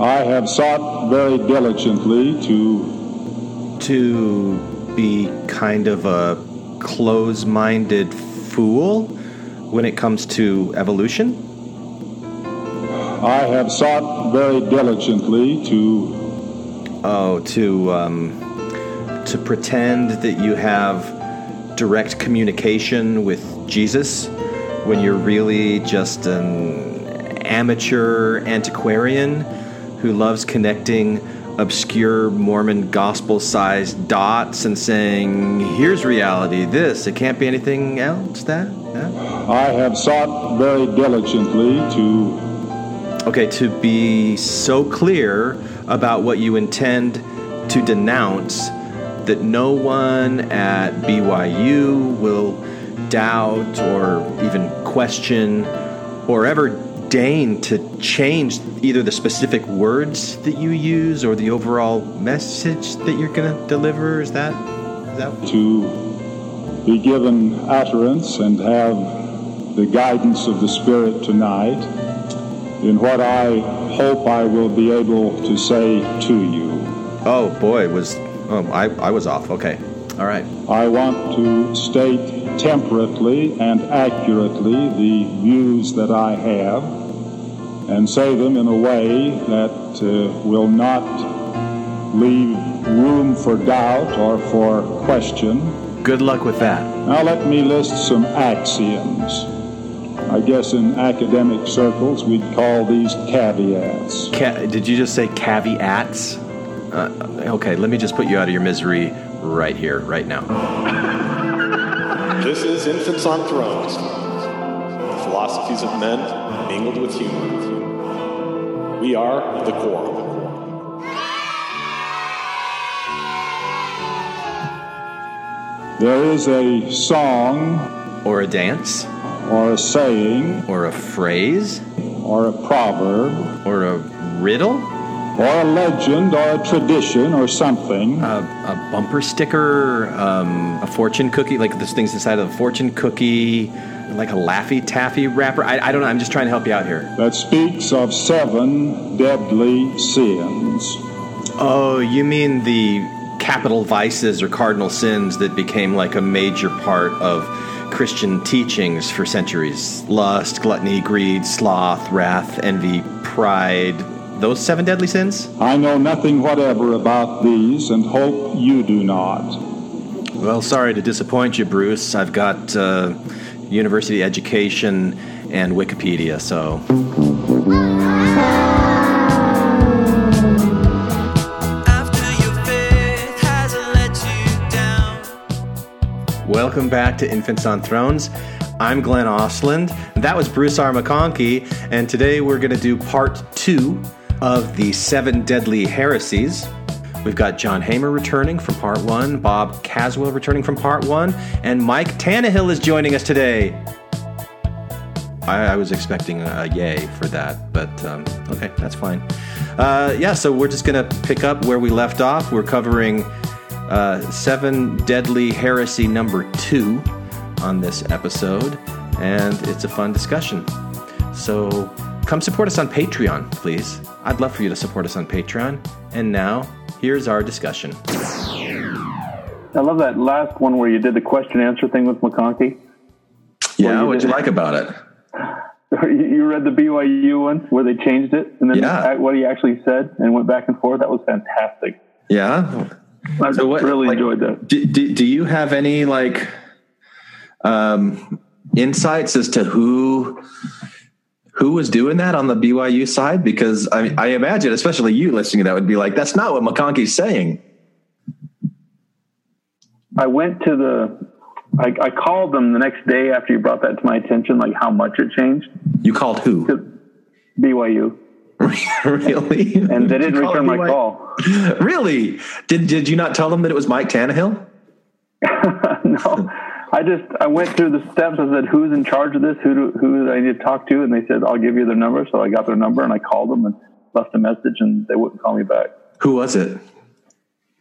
I have sought very diligently to to be kind of a close-minded fool when it comes to evolution. I have sought very diligently to Oh, to um, to pretend that you have direct communication with Jesus when you're really just an amateur antiquarian who loves connecting obscure Mormon gospel sized dots and saying, here's reality, this, it can't be anything else, that? that? I have sought very diligently to Okay, to be so clear about what you intend to denounce that no one at BYU will doubt or even question or ever deign to change either the specific words that you use or the overall message that you're going to deliver. Is that, is that to be given utterance and have the guidance of the Spirit tonight in what I hope I will be able to say to you. Oh boy, was oh, I I was off. Okay, all right. I want to state temperately and accurately the views that I have, and say them in a way that uh, will not leave room for doubt or for question. Good luck with that. Now let me list some axioms. I guess in academic circles we'd call these caveats. Ca- did you just say caveats? Uh, okay, let me just put you out of your misery right here, right now. This is Infants on Thrones, the philosophies of men mingled with humor. We are the core. There is a song Or a dance, or a saying or a phrase, or a proverb or a riddle, or a legend or a tradition or something. A, a bumper sticker, um, a fortune cookie, like those things inside of a fortune cookie, like a Laffy Taffy wrapper. I, I don't know. I'm just trying to help you out here. that speaks of seven deadly sins. Oh, you mean the capital vices or cardinal sins that became like a major part of Christian teachings for centuries lust, gluttony, greed, sloth, wrath, envy, pride. Those seven deadly sins? I know nothing whatever about these and hope you do not. Well, sorry to disappoint you, Bruce. I've got uh, university education and Wikipedia, so. After your faith has let you down. Welcome back to Infants on Thrones. I'm Glenn Ostlund. That was Bruce R. McConkie, and today we're going to do part two of the Seven Deadly Heresies. We've got John Hamer returning from part one, Bob Caswell returning from part one, and Mike Tannehill is joining us today. I, I was expecting a yay for that, but um, okay, that's fine. Uh, yeah, so we're just going to pick up where we left off. We're covering uh, Seven Deadly Heresy number two on this episode, and it's a fun discussion. So come support us on Patreon, please. I'd love for you to support us on Patreon. And now, here's our discussion. I love that last one where you did the question answer thing with McConkie. Yeah, what'd you like about it? You you read the BYU one where they changed it and then Yeah. what he actually said and went back and forth. That was fantastic. Yeah. I So what- really like, enjoyed that. Do, do, do you have any like um, insights as to who who was doing that on the BYU side? Because I, I imagine, especially you listening to that, would be like, that's not what McConkie's saying. I went to the. I, I called them the next day after you brought that to my attention, like how much it changed. You called who? To BYU, really? and they didn't return my call. Really? Did did you not tell them that it was Mike Tannehill? no, I just I went through the steps. I said, "Who's in charge of this? Who do, who do I need to talk to?" And they said, "I'll give you their number." So I got their number and I called them and left a message, and they wouldn't call me back. Who was it?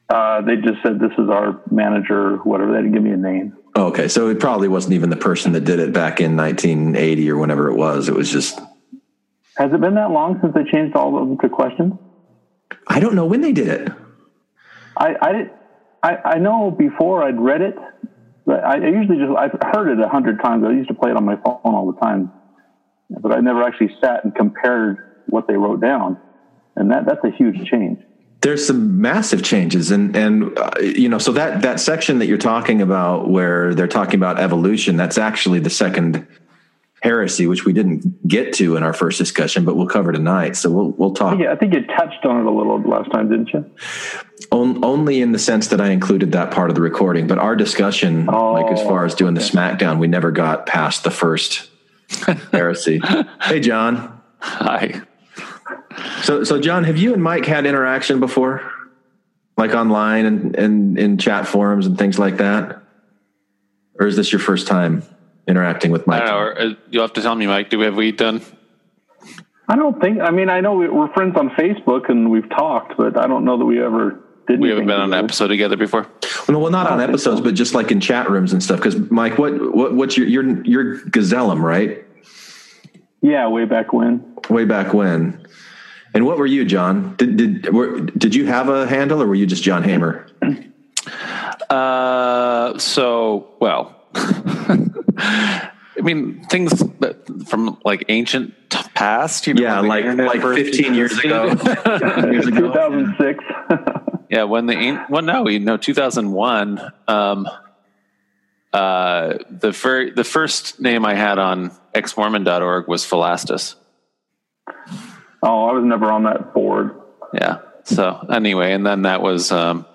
Uh, they just said, "This is our manager," whatever. They didn't give me a name. Oh, okay, so it probably wasn't even the person that did it back in 1980 or whenever it was. It was just Has it been that long since they changed all of them to questions? I don't know when they did it. I I, did- I, I know before I'd read it, but I, usually just I've heard it a hundred times. I used to play it on my phone all the time, but I never actually sat and compared what they wrote down, and that that's a huge change. there's some massive changes and and uh, you know so that that section that you're talking about where they're talking about evolution that's actually the second heresy which we didn't get to in our first discussion but we'll cover tonight. So we'll we'll talk. Yeah, I think you touched on it a little last time, didn't you? on, only in the sense that I included that part of the recording but our discussion oh, like as far as doing the smackdown we never got past the first heresy. Hey john. Hi. So, so John, have you and Mike had interaction before, like online and, and in chat forums and things like that, or is this your first time interacting with I Mike? don't know. or, uh, You'll have to tell me, Mike. Do we have we done? I don't think. I mean, I know we, we're friends on Facebook and we've talked, but I don't know that we ever did. We haven't anything been on an episode together before. Well, well, not on episodes, so. but just like in chat rooms and stuff. Because Mike, what, what, what's your, you're, you're Gazellum, right? Yeah, way back when. Way back when. And what were you, John? Did did were, did you have a handle, or were you just John Hamer? Uh, so well, I mean things that from like ancient t- past. You know, Yeah, like like 15 years ago. years ago. 2006. yeah, when the an- well, no, you know, two thousand one. Um, uh, the fir- the first name I had on exmormon.org was Philastus. oh, I was never on that board. Yeah. So anyway, and then that was, um,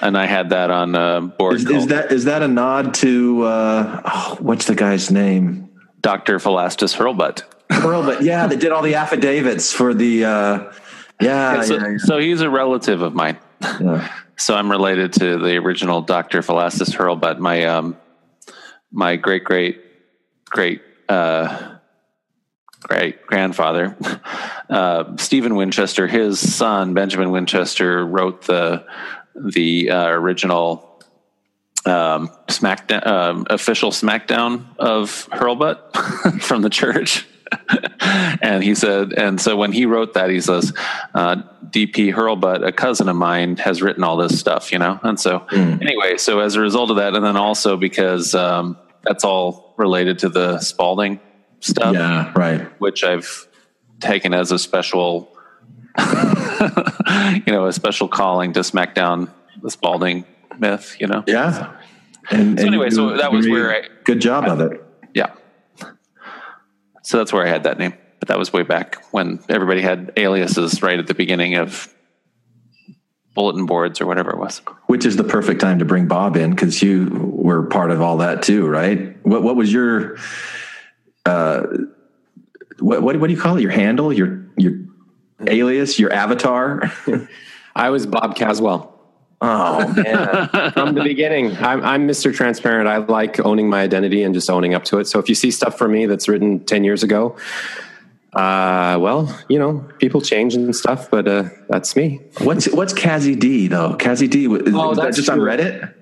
and I had that on uh, board. Is, is that is that a nod to uh, oh, what's the guy's name? Dr. Philastus Hurlbut. Hurlbut, yeah, they did all the affidavits for the. Uh, yeah, so, yeah, so he's a relative of mine. yeah. So I'm related to the original Dr. Philastus Hurlbut. My um, my great great great uh, great grandfather, uh, Stephen Winchester. His son Benjamin Winchester wrote the the uh, original um, Smackdown um, official Smackdown of Hurlbut from the church. and he said, and so when he wrote that, he says, uh, DP Hurlbut, a cousin of mine, has written all this stuff, you know? And so, anyway, so as a result of that, and then also because um, that's all related to the Spalding stuff, yeah, right. which I've taken as a special, you know, a special calling to smack down the Spalding myth, you know? Yeah. And, So and anyway, so that was where I- good job of it. Yeah. So that's where I had that name. But that was way back when everybody had aliases right at the beginning of bulletin boards or whatever it was. Which is the perfect time to bring Bob in because you were part of all that too, right? What What was your uh, what, what what do you call it? Your handle, your your alias, your avatar? I was Bob Caswell. oh man, From the beginning, I'm, I'm Mr. Transparent. I like owning my identity and just owning up to it. So if you see stuff from me that's written 10 years ago, uh, well, you know, people change and stuff, but uh, that's me. what's what's Kazi D though? Kazi D is, Oh, is that that's just on. Reddit?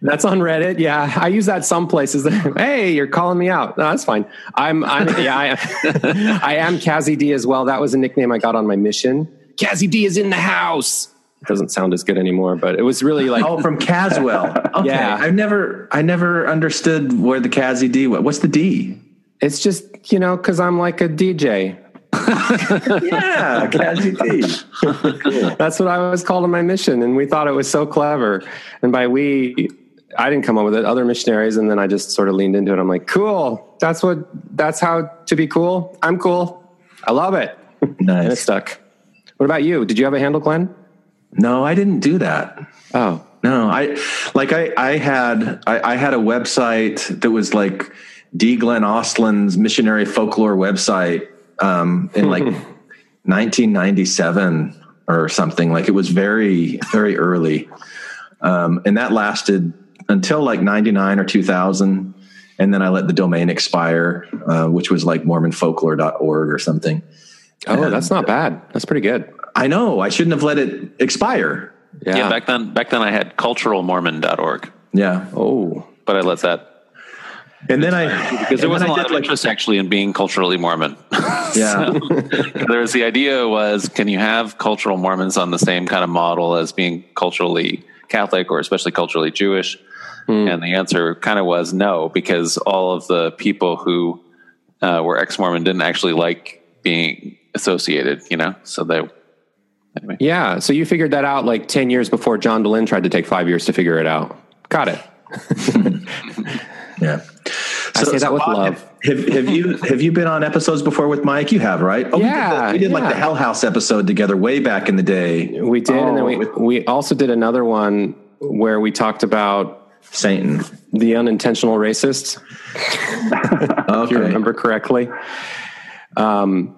That's on Reddit. Yeah, I use that some places. hey, you're calling me out. No, that's fine. I'm. I'm. Yeah, I am. I am Kazzy D as well. That was a nickname I got on my mission. Kazzy D is in the house. It doesn't sound as good anymore, but it was really like Oh, from Caswell. Okay. Yeah. I've never I never understood where the Kazi D was. What's the D? it's just you know because I'm like a DJ. Yeah, That's what I was called on my mission, and we thought it was so clever. And by we, I didn't come up with it; other missionaries. And then I just sort of leaned into it. I'm like, cool. That's what. That's how to be cool. I'm cool. I love it. and it stuck. What about you? Did you have a handle, Glenn? No, I didn't do that. Oh, No, I like I I had I, I had a website that was like D. Glenn Ostlund's missionary folklore website um, in like 1997 or something. Like it was very very early, um, and that lasted until like 99 or 2000, and then I let the domain expire, uh, which was like MormonFolklore.org or something. oh, that's not bad. That's pretty good. I know I shouldn't have let it expire. Yeah. Yeah, back then back then I had culturalmormon.org, Yeah. oh, but I let that And then I because there wasn't then a I lot of like- interest actually in being culturally Mormon. Yeah. there was the idea was can you have cultural Mormons on the same kind of model as being culturally Catholic or especially culturally Jewish? And the answer kind of was no, because all of the people who uh, were ex Mormon didn't actually like being associated, you know? So they, anyway. Yeah. So you figured that out like 10 years before John Dehlin tried to take five years to figure it out. Got it. Yeah. I say that with Bob, love. Have, have you have you been on episodes before with Mike? You have, right? Oh, Yeah, we did, the- we did like the Hell House episode together way back in the day. We did. and then we, with- we also did another one where we talked about Satan. the unintentional racists, if you remember correctly. Um,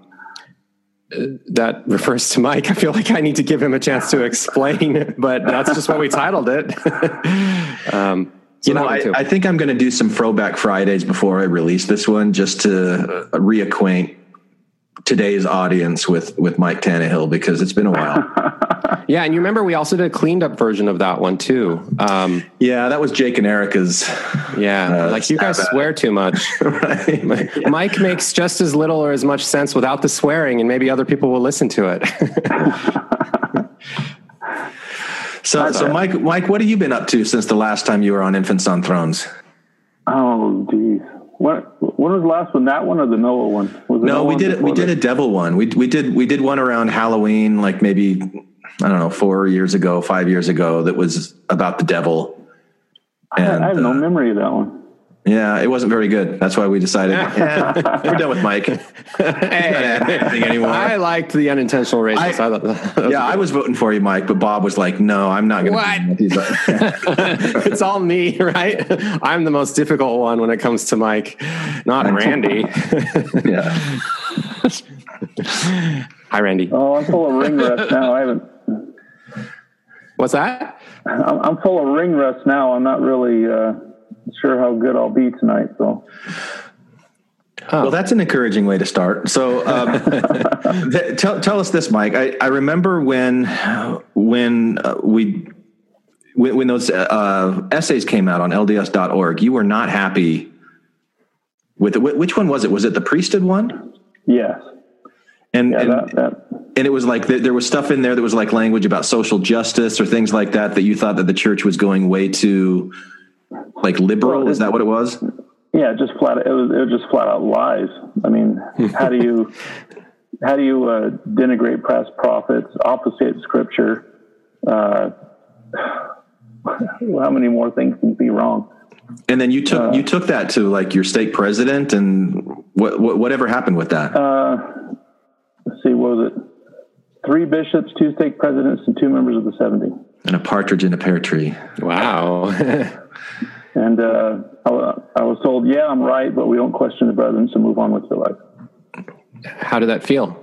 that refers to Mike. I feel like I need to give him a chance to explain, but that's just what we titled it. um, so You know, I. I think I'm going to do some throwback Fridays before I release this one, just to uh, reacquaint today's audience with with Mike Tannehill because it's been a while. yeah, and you remember we also did a cleaned up version of that one too. Um, yeah, that was Jake and Erica's. yeah, Uh, like you guys stab at swear too much. Right? Mike makes just as little or as much sense without the swearing, and maybe other people will listen to it. So, so Mike, Mike, what have you been up to since the last time you were on Infants on Thrones? Oh, geez. What, when was the last one? That one or the Noah one? No, Noah we did. We did a devil one. We we did we did one around Halloween, like maybe I don't know, four years ago, five years ago. That was about the devil. And I have no uh, memory of that one. Yeah, it wasn't very good. That's why we decided yeah, we're done with Mike. anything anymore. I liked the unintentional racists. I, I- thought that was yeah, I was voting for you, Mike, but Bob was like, "No, I'm not going to." What? it's all me, right? I'm the most difficult one when it comes to Mike, not Randy. yeah, Hi, Randy. Oh, I'm full of ring rust now. I haven't. What's that? I'm, I'm full of ring rust now. I'm not really uh, sure how good I'll be tonight. So Well, that's an encouraging way to start. So, um, th- tell tell us this, Mike. I, I remember when when uh, we when, when those uh, essays came out on LDS.org, you were not happy with it. Which one was it? Was it the priesthood one? yes, And yeah, and, that, that, and it was like th- there was stuff in there that was like language about social justice or things like that that you thought that the church was going way too like liberal. Is that what it was? yeah, just flat. It was it was just flat out lies. I mean, how do you how do you uh, denigrate past prophets, obfuscate scripture? Uh, how many more things can be wrong? And then you took you took that to like your stake president, and what, what whatever happened with that? Uh, let's see, what was it? Three bishops, two stake presidents, and two members of the 70. And a partridge in a pear tree. Wow. And uh, I, I was told, yeah, I'm right, but we don't question the brethren, so move on with your life. How did that feel?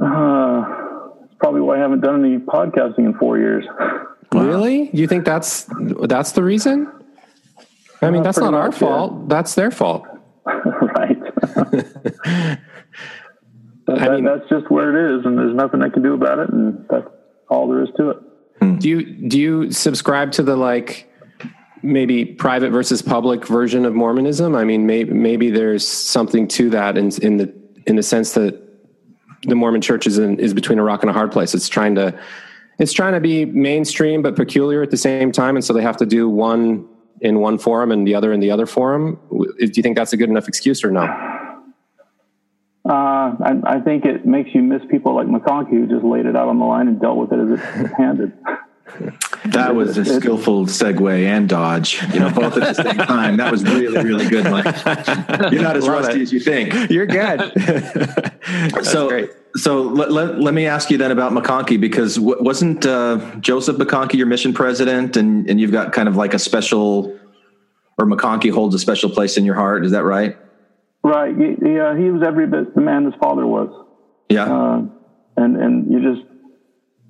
Uh, it's probably why I haven't done any podcasting in four years. Really? You think that's that's the reason? I mean, Uh, that's not our much, yeah. fault. That's their fault. right. But I that, mean- that's just where it is, and there's nothing I can do about it, and that's all there is to it. Hmm. Do you do you subscribe to the like maybe private versus public version of Mormonism? I mean, maybe maybe there's something to that in in the in the sense that the Mormon Church is in, is between a rock and a hard place. It's trying to it's trying to be mainstream but peculiar at the same time, and so they have to do one in one forum and the other in the other forum. Do you think that's a good enough excuse or no? I, I think it makes you miss people like McConkie, who just laid it out on the line and dealt with it as it's handed. That was a skillful segue and dodge, you know, both at the same time. That was really, really good, Mike. You're not as Love rusty it. as you think. You're good. so, great. so let, let, let me ask you then about McConkie because w- wasn't uh, Joseph McConkie your mission president, and and you've got kind of like a special, or McConkie holds a special place in your heart. Is that right? Right. He, he, uh, he was every bit the man his father was. Yeah. Uh, and, and you just,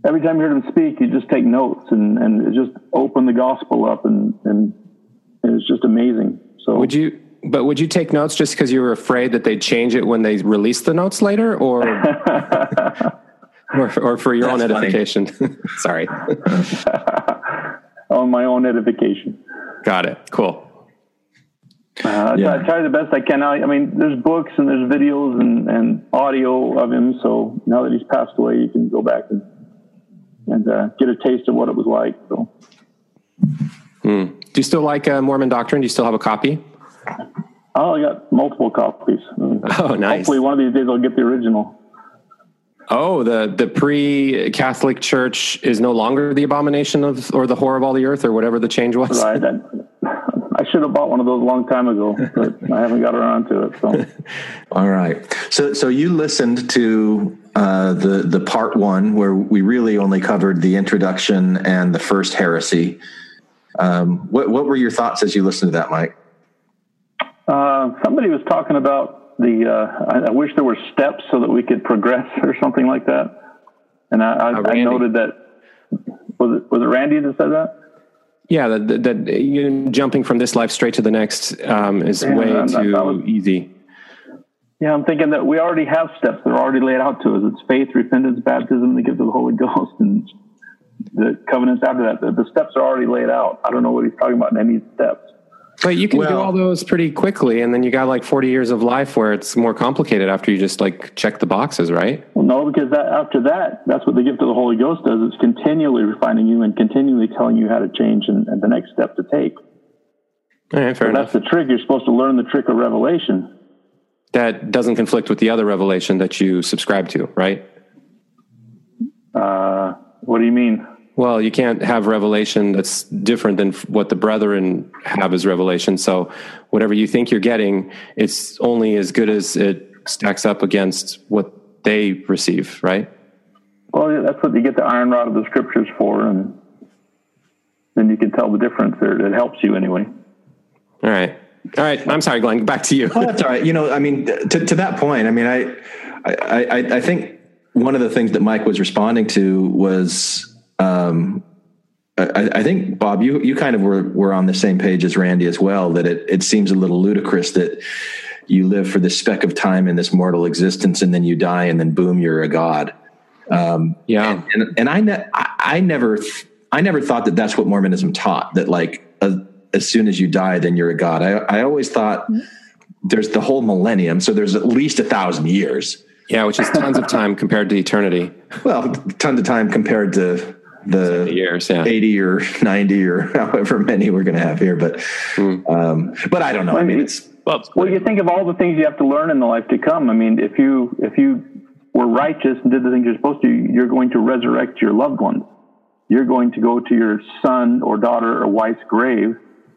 every time you heard him speak, you just take notes and, and it just open the gospel up and, and it was just amazing. So Would you? But would you take notes just because you were afraid that they'd change it when they release the notes later, or or, or for your own That's funny. edification? Sorry, on my own edification. got it. Cool. Uh, I, Yeah. try, I try the best I can. I, I mean, there's books and there's videos and, and audio of him. So now that he's passed away, you can go back and and uh, get a taste of what it was like. So Do you still like uh, Mormon doctrine? Do you still have a copy? oh, I got multiple copies. Oh, nice. Hopefully, one of these days I'll get the original. Oh, the the pre Catholic Church is no longer the abomination of or the horror of all the earth or whatever the change was. Right. I should have bought one of those a long time ago, but I haven't got around to it. So All right. So so you listened to uh, the the part one where we really only covered the introduction and the first heresy. Um, what what were your thoughts as you listened to that, Mike? uh, somebody was talking about the. Uh, I, I wish there were steps so that we could progress or something like that. And I, I, Uh, I noted that was it was it Randy that said that? Yeah, that that, that you know, jumping from this life straight to the next um, is Yeah, way that- too that was- easy. Yeah, I'm thinking that we already have steps that are already laid out to us. It's faith, repentance, baptism, the gift of the Holy Ghost, and the covenants after that. The, the steps are already laid out. I don't know what he's talking about in any steps. But you can do all those pretty quickly, and then you got like forty years of life where it's more complicated after you just like check the boxes, right? Well, no, because that, after that, that's what the gift of the Holy Ghost does. It's continually refining you and continually telling you how to change and, and the next step to take. All right, fair That's enough. the trick. You're supposed to learn the trick of revelation. That doesn't conflict with the other revelation that you subscribe to, right? Uh, what do you mean? Well, you can't have revelation that's different than what the brethren have as revelation. So, whatever you think you're getting, it's only as good as it stacks up against what they receive, right? Well, yeah, that's what you get the iron rod of the scriptures for, and then you can tell the difference there. It helps you anyway. All right. All right. I'm sorry, Glenn. Back to you. Oh, that's all right. You know, I mean, to, to that point, I mean, I, I, I, I think one of the things that Mike was responding to was, um, I, I think Bob, you, you kind of were, were on the same page as Randy as well, that it, it seems a little ludicrous that you live for this speck of time in this mortal existence and then you die and then boom, you're a God. Yeah. And, and I, ne- I, I never, I never thought that that's what Mormonism taught that like, uh, as soon as you die, then you're a God. I, I always thought there's the whole millennium. So there's at least a thousand years. Yeah, which is tons of time compared to eternity. Well, tons of time compared to the Years, yeah. 80 or 90 or however many we're going to have here. But, um, but I don't know. I mean, it's, Well, Well, you think of all the things you have to learn in the life to come. I mean, if you if you were righteous and did the things you're supposed to, you're going to resurrect your loved ones. You're going to go to your son or daughter or wife's grave.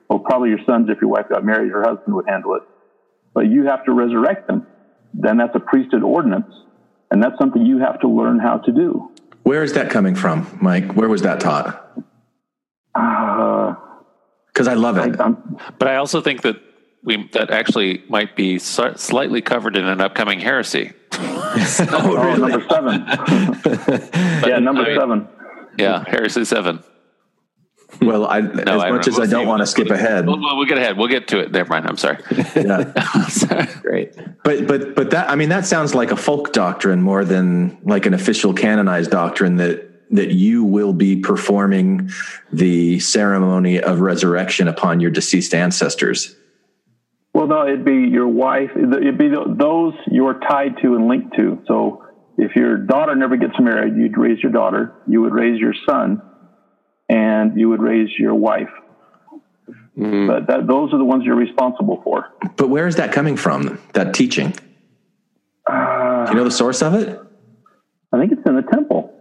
Well, probably your sons if your wife got married, her husband would handle it. But you have to resurrect them. Then that's a priesthood ordinance, and that's something you have to learn how to do. Where is that coming from, Mike? Where was that taught? Uh, Cause I love it. I'm, but I also think that we that actually might be sli- slightly covered in an upcoming heresy. oh, number seven. yeah, number I mean- seven. Yeah, heresy seven. Well, I, No, as I much don't as. I don't want to skip ahead. Well, well, we'll get ahead. We'll get to it. Never mind. I'm sorry. Yeah. Great. But but but that I mean that sounds like a folk doctrine more than like an official canonized doctrine that that you will be performing the ceremony of resurrection upon your deceased ancestors. Well, no, it'd be your wife. It'd be those you're tied to and linked to. So if your daughter never gets married, you'd raise your daughter. You would raise your son, and you would raise your wife. But that, those are the ones you're responsible for. But where is that coming from? That teaching? Uh, Do you know the source of it? I think it's in the temple.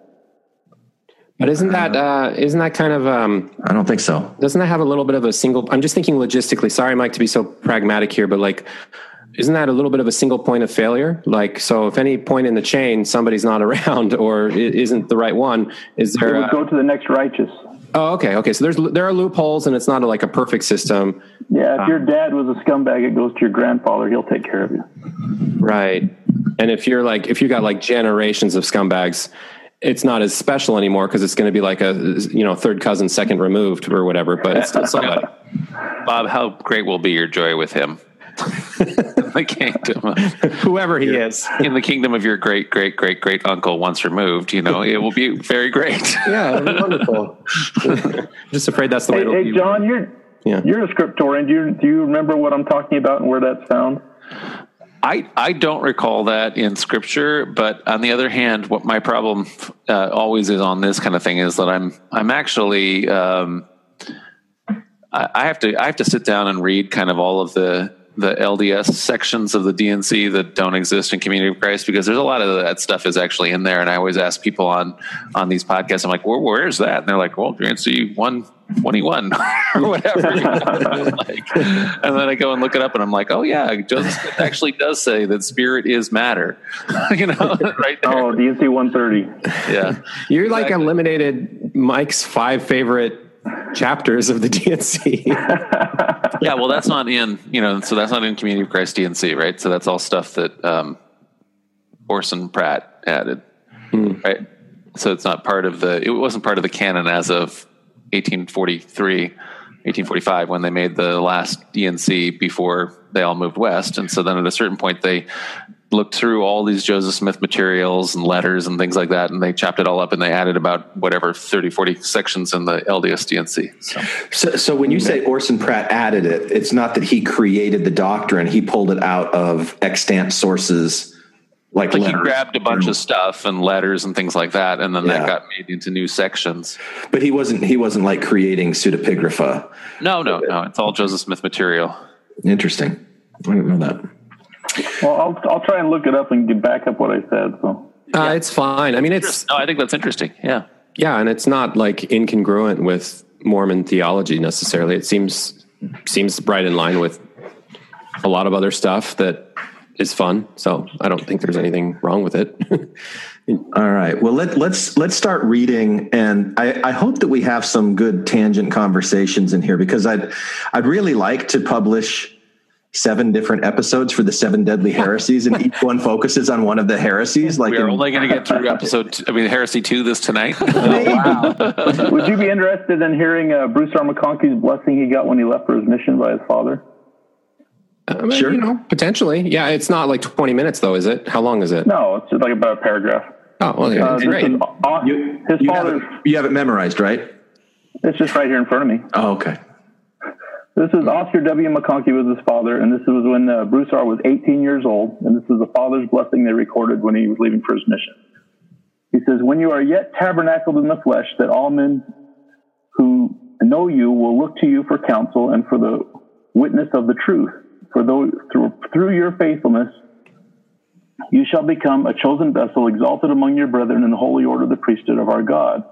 But isn't that uh, isn't that kind of um, I don't think so. doesn't that have a little bit of a single? I'm just thinking logistically. Sorry, Mike, to be so pragmatic here, but like, isn't that a little bit of a single point of failure? Like, so if any point in the chain somebody's not around or isn't the right one, is there? It there? would A, go to the next righteous. Oh, okay, okay. So there's there are loopholes, and it's not a, like a perfect system, Yeah, if your um, dad was a scumbag, it goes to your grandfather. He'll take care of you. right? And if you're like if you got like generations of scumbags. It's not as special anymore because it's going to be like a you know third cousin, second removed or whatever. But it's still somebody. Bob, how great will be your joy with him? In the kingdom, whoever he is. in the kingdom of your great great great great uncle once removed. You know, it will be very great. Yeah, it'll be wonderful. Just afraid that's the way Hey, it'll hey be. John, you're Yeah. You're a scriptorian. Do you do you remember what I'm talking about and where that's found? I, I don't recall that in scripture, but on the other hand, what my problem uh, always is on this kind of thing is that I'm I'm actually um, I, I have to I have to sit down and read kind of all of the the LDS sections of the D&C that don't exist in Community of Christ because there's a lot of that stuff is actually in there, and I always ask people on on these podcasts, I'm like, where, where's that? And they're like, well, D&C one 21 or whatever. like, and then I go and look it up and I'm like, oh yeah, Joseph Smith actually does say that spirit is matter. you know, right there. Oh, D&C 130. Yeah. You're like eliminated Mike's five favorite chapters of the D&C. Yeah. Well, that's not in, you know, so that's not in Community of Christ D&C, right? So that's all stuff that um, Orson Pratt added, right? So it's not part of the, it wasn't part of the canon as of 1843, 1845 when they made the last D&C before they all moved west. And so then at a certain point, they looked through all these Joseph Smith materials and letters and things like that, and they chopped it all up and they added about whatever 30, 40 sections in the LDS D&C. So. So, so when you say Orson Pratt added it, it's not that he created the doctrine; he pulled it out of extant sources, like, Like he grabbed a bunch of stuff and letters and things like that, and then Yeah. that got made into new sections. But he wasn't. He wasn't like creating pseudepigrapha. No, no, no. It's all Joseph Smith material. Interesting. I didn't know that. Well, I'll I'll try and look it up and get back up what I said. So Uh, it's fine. I mean, it's No, I think that's interesting. Yeah. yeah, and it's not like incongruent with Mormon theology necessarily. It seems seems right in line with a lot of other stuff that is fun. So I don't think there's anything wrong with it. All right. Well, let, let's let's start reading, and I, I hope that we have some good tangent conversations in here because I'd I'd really like to publish seven different episodes for the seven deadly heresies, and each one focuses on one of the heresies. Like, We are in- only going to get through episode, two, I mean, Heresy 2 this tonight. Wow! Would you be interested in hearing uh, Bruce R. McConkie's blessing he got when he left for his mission by his father? I mean, Sure. you know, potentially. Yeah, it's not like 20 minutes though, is it? How long is it? No, it's just like about a paragraph. Oh, well, yeah, Uh, that's great. is, uh, you, his you, have father's. it, you have it memorized, right? It's just right here in front of me. Oh, okay. This is Oscar W. McConkie was his father, and this was when uh, Bruce R. was 18 years old, and this is the father's blessing they recorded when he was leaving for his mission. He says, When you are yet tabernacled in the flesh, that all men who know you will look to you for counsel and for the witness of the truth. For though through, through your faithfulness you shall become a chosen vessel, exalted among your brethren in the holy order of the priesthood of our God.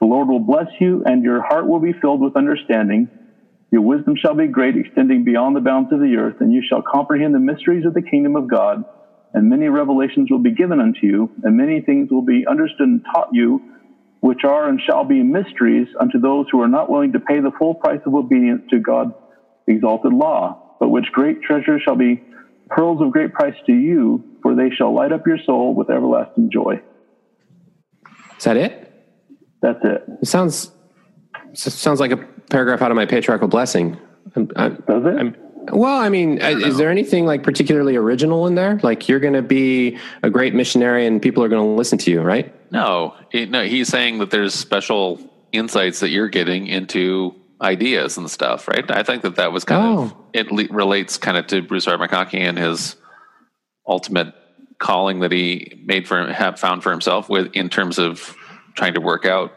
The Lord will bless you, and your heart will be filled with understanding. Your wisdom shall be great, extending beyond the bounds of the earth, and you shall comprehend the mysteries of the kingdom of God. And many revelations will be given unto you, and many things will be understood and taught you, which are and shall be mysteries unto those who are not willing to pay the full price of obedience to God's exalted law, but which great treasure shall be pearls of great price to you, for they shall light up your soul with everlasting joy. Is that it? That's it. It sounds it sounds like a paragraph out of my patriarchal blessing. I'm, I'm, Does it? I'm, well, I mean, uh, is there anything like particularly original in there? Like you're going to be a great missionary and people are going to listen to you, right? no, he, no, he's saying that there's special insights that you're getting into ideas and stuff, right? I think that that was kind of, Oh. it le- relates kind of to Bruce R. McConkie and his ultimate calling that he made for have found for himself with in terms of trying to work out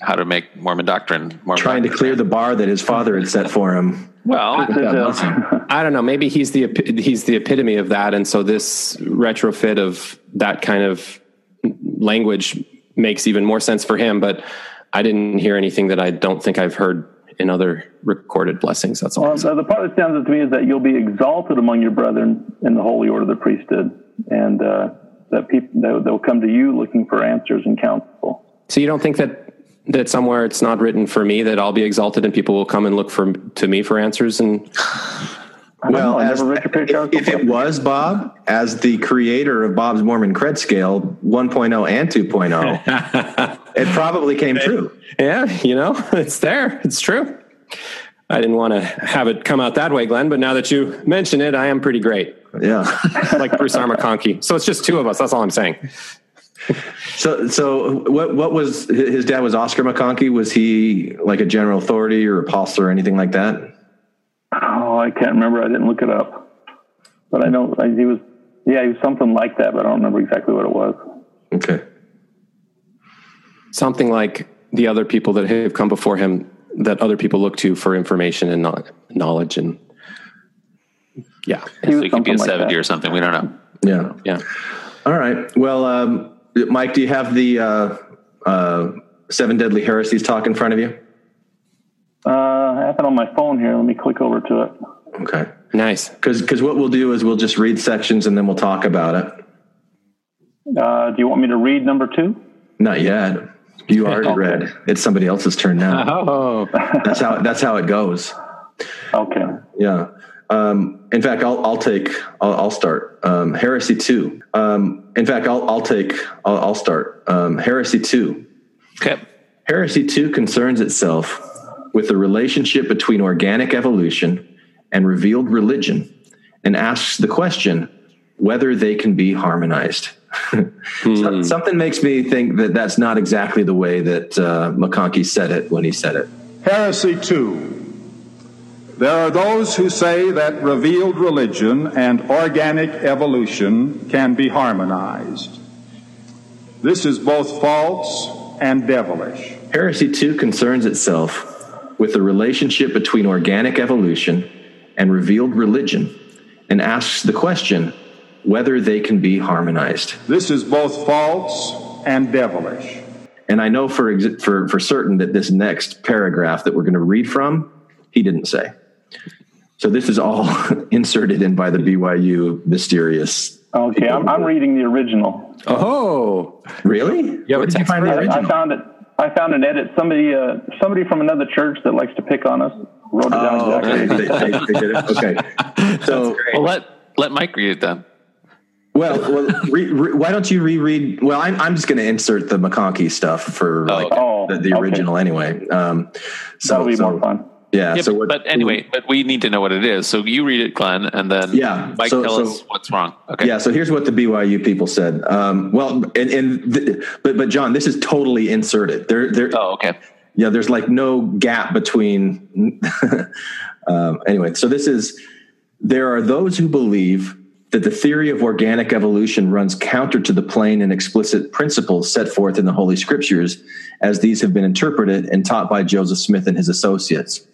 how to make Mormon doctrine Mormon Trying to clear the bar that his father had set for him. well This is, I don't know. Maybe he's the he's the epitome of that, and so this retrofit of that kind of language makes even more sense for him. But I didn't hear anything that I don't think I've heard in other recorded blessings. That's all. Well, the the part that stands out to me is that you'll be exalted among your brethren in the holy order of the priesthood, and uh, that people they'll, they'll come to you looking for answers and counsel. So you don't think that that somewhere it's not written for me that I'll be exalted and people will come and look for to me for answers and I don't know, I as- never read your patriarchal if it was Bob, as the creator of Bob's Mormon Cred Scale 1.0 and 2.0, it probably came true. yeah, you know, it's there. It's true. I didn't want to have it come out that way, Glenn, but now that you mention it, I am pretty great, Yeah. like Bruce R. McConkie. So it's just two of us. That's all I'm saying. So, so what? What was his dad? Was Oscar McConkie? Was he like a general authority or apostle or anything like that? Oh, I can't remember. I didn't look it up, but I know I- he was. Yeah, he was something like that, but I don't remember exactly what it was. Okay. Something like the other people that have come before him that other people look to for information and kno- knowledge and yeah. He So was he could be a like 70 that. or something. We don't know. Yeah. Yeah. All right. Well, um, Mike, do you have the uh, uh, seven deadly heresies talk in front of you? Uh, I have it on my phone here. Let me click over to it. Okay. Nice. Because what we'll do is we'll just read sections and then we'll talk about it. Uh, do you want me to read number two? Not yet. You already read. It's somebody else's turn now. Oh, That's how. That's how it goes. Okay. Yeah. Um, in fact, I'll, I'll take. I'll, I'll start. Um, heresy two. Um, in fact, I'll, I'll take. I'll, I'll start. Um, heresy two. Okay. Heresy 2 concerns itself with the relationship between organic evolution and revealed religion and asks the question whether they can be harmonized. So- Something makes me think that that's not exactly the way that uh, McConkie said it when he said it. Heresy 2. There are those who say that revealed religion and organic evolution can be harmonized. This is both false and devilish. Heresy 2 concerns itself with the relationship between organic evolution and revealed religion and asks the question whether they can be harmonized. This is both false and devilish. And I know for, ex- for, for certain that this next paragraph that we're going to read from, he didn't say. So this is all inserted in by the BYU mysterious. Okay, I'm, I'm reading the original. oh, Really? Yeah, Where but did you find the I, I found it. I found an edit. Somebody, uh, somebody from another church that likes to pick on us wrote it down Oh, okay. exactly. they, they- they did it. Okay. So, Well, let, let Mike read it then. well, well re, re, why don't you reread? Well, I'm, I'm just going to insert the McConkie stuff for like Oh, the, the okay. original anyway. Um, so, That'll be so- more fun. Yeah. Yeah, so but, what, but anyway, but we need to know what it is. So you read it, Glenn, and then Yeah, Mike so- tell so- us what's wrong. Okay. Yeah, so here's what the BYU people said. Um, well, and, and th- but but John, this is totally inserted. There, there. Oh, okay. Yeah, there's like no gap between. um, anyway, so this is there are those who believe that the theory of organic evolution runs counter to the plain and explicit principles set forth in the Holy Scriptures, as these have been interpreted and taught by Joseph Smith and his associates.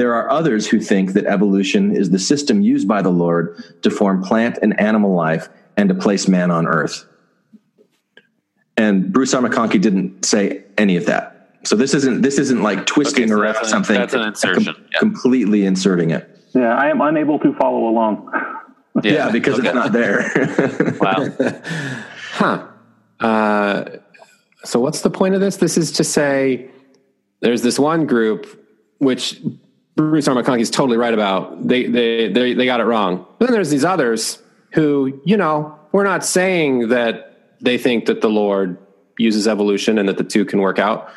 There are others who think that evolution is the system used by the Lord to form plant and animal life and to place man on earth. And Bruce R. McConkie didn't say any of that. So this isn't this isn't like twisting Okay, so around that's an- something. that's an insertion, yeah. Completely inserting it. Yeah, I am unable to follow along. Yeah, because okay. it's not there. Wow. huh. Uh, so what's the point of this? This is to say there's this one group which Bruce R. McConkie is totally right about. They, they, they, they got it wrong. But then there's these others who, you know, we're not saying that they think that the Lord uses evolution and that the two can work out.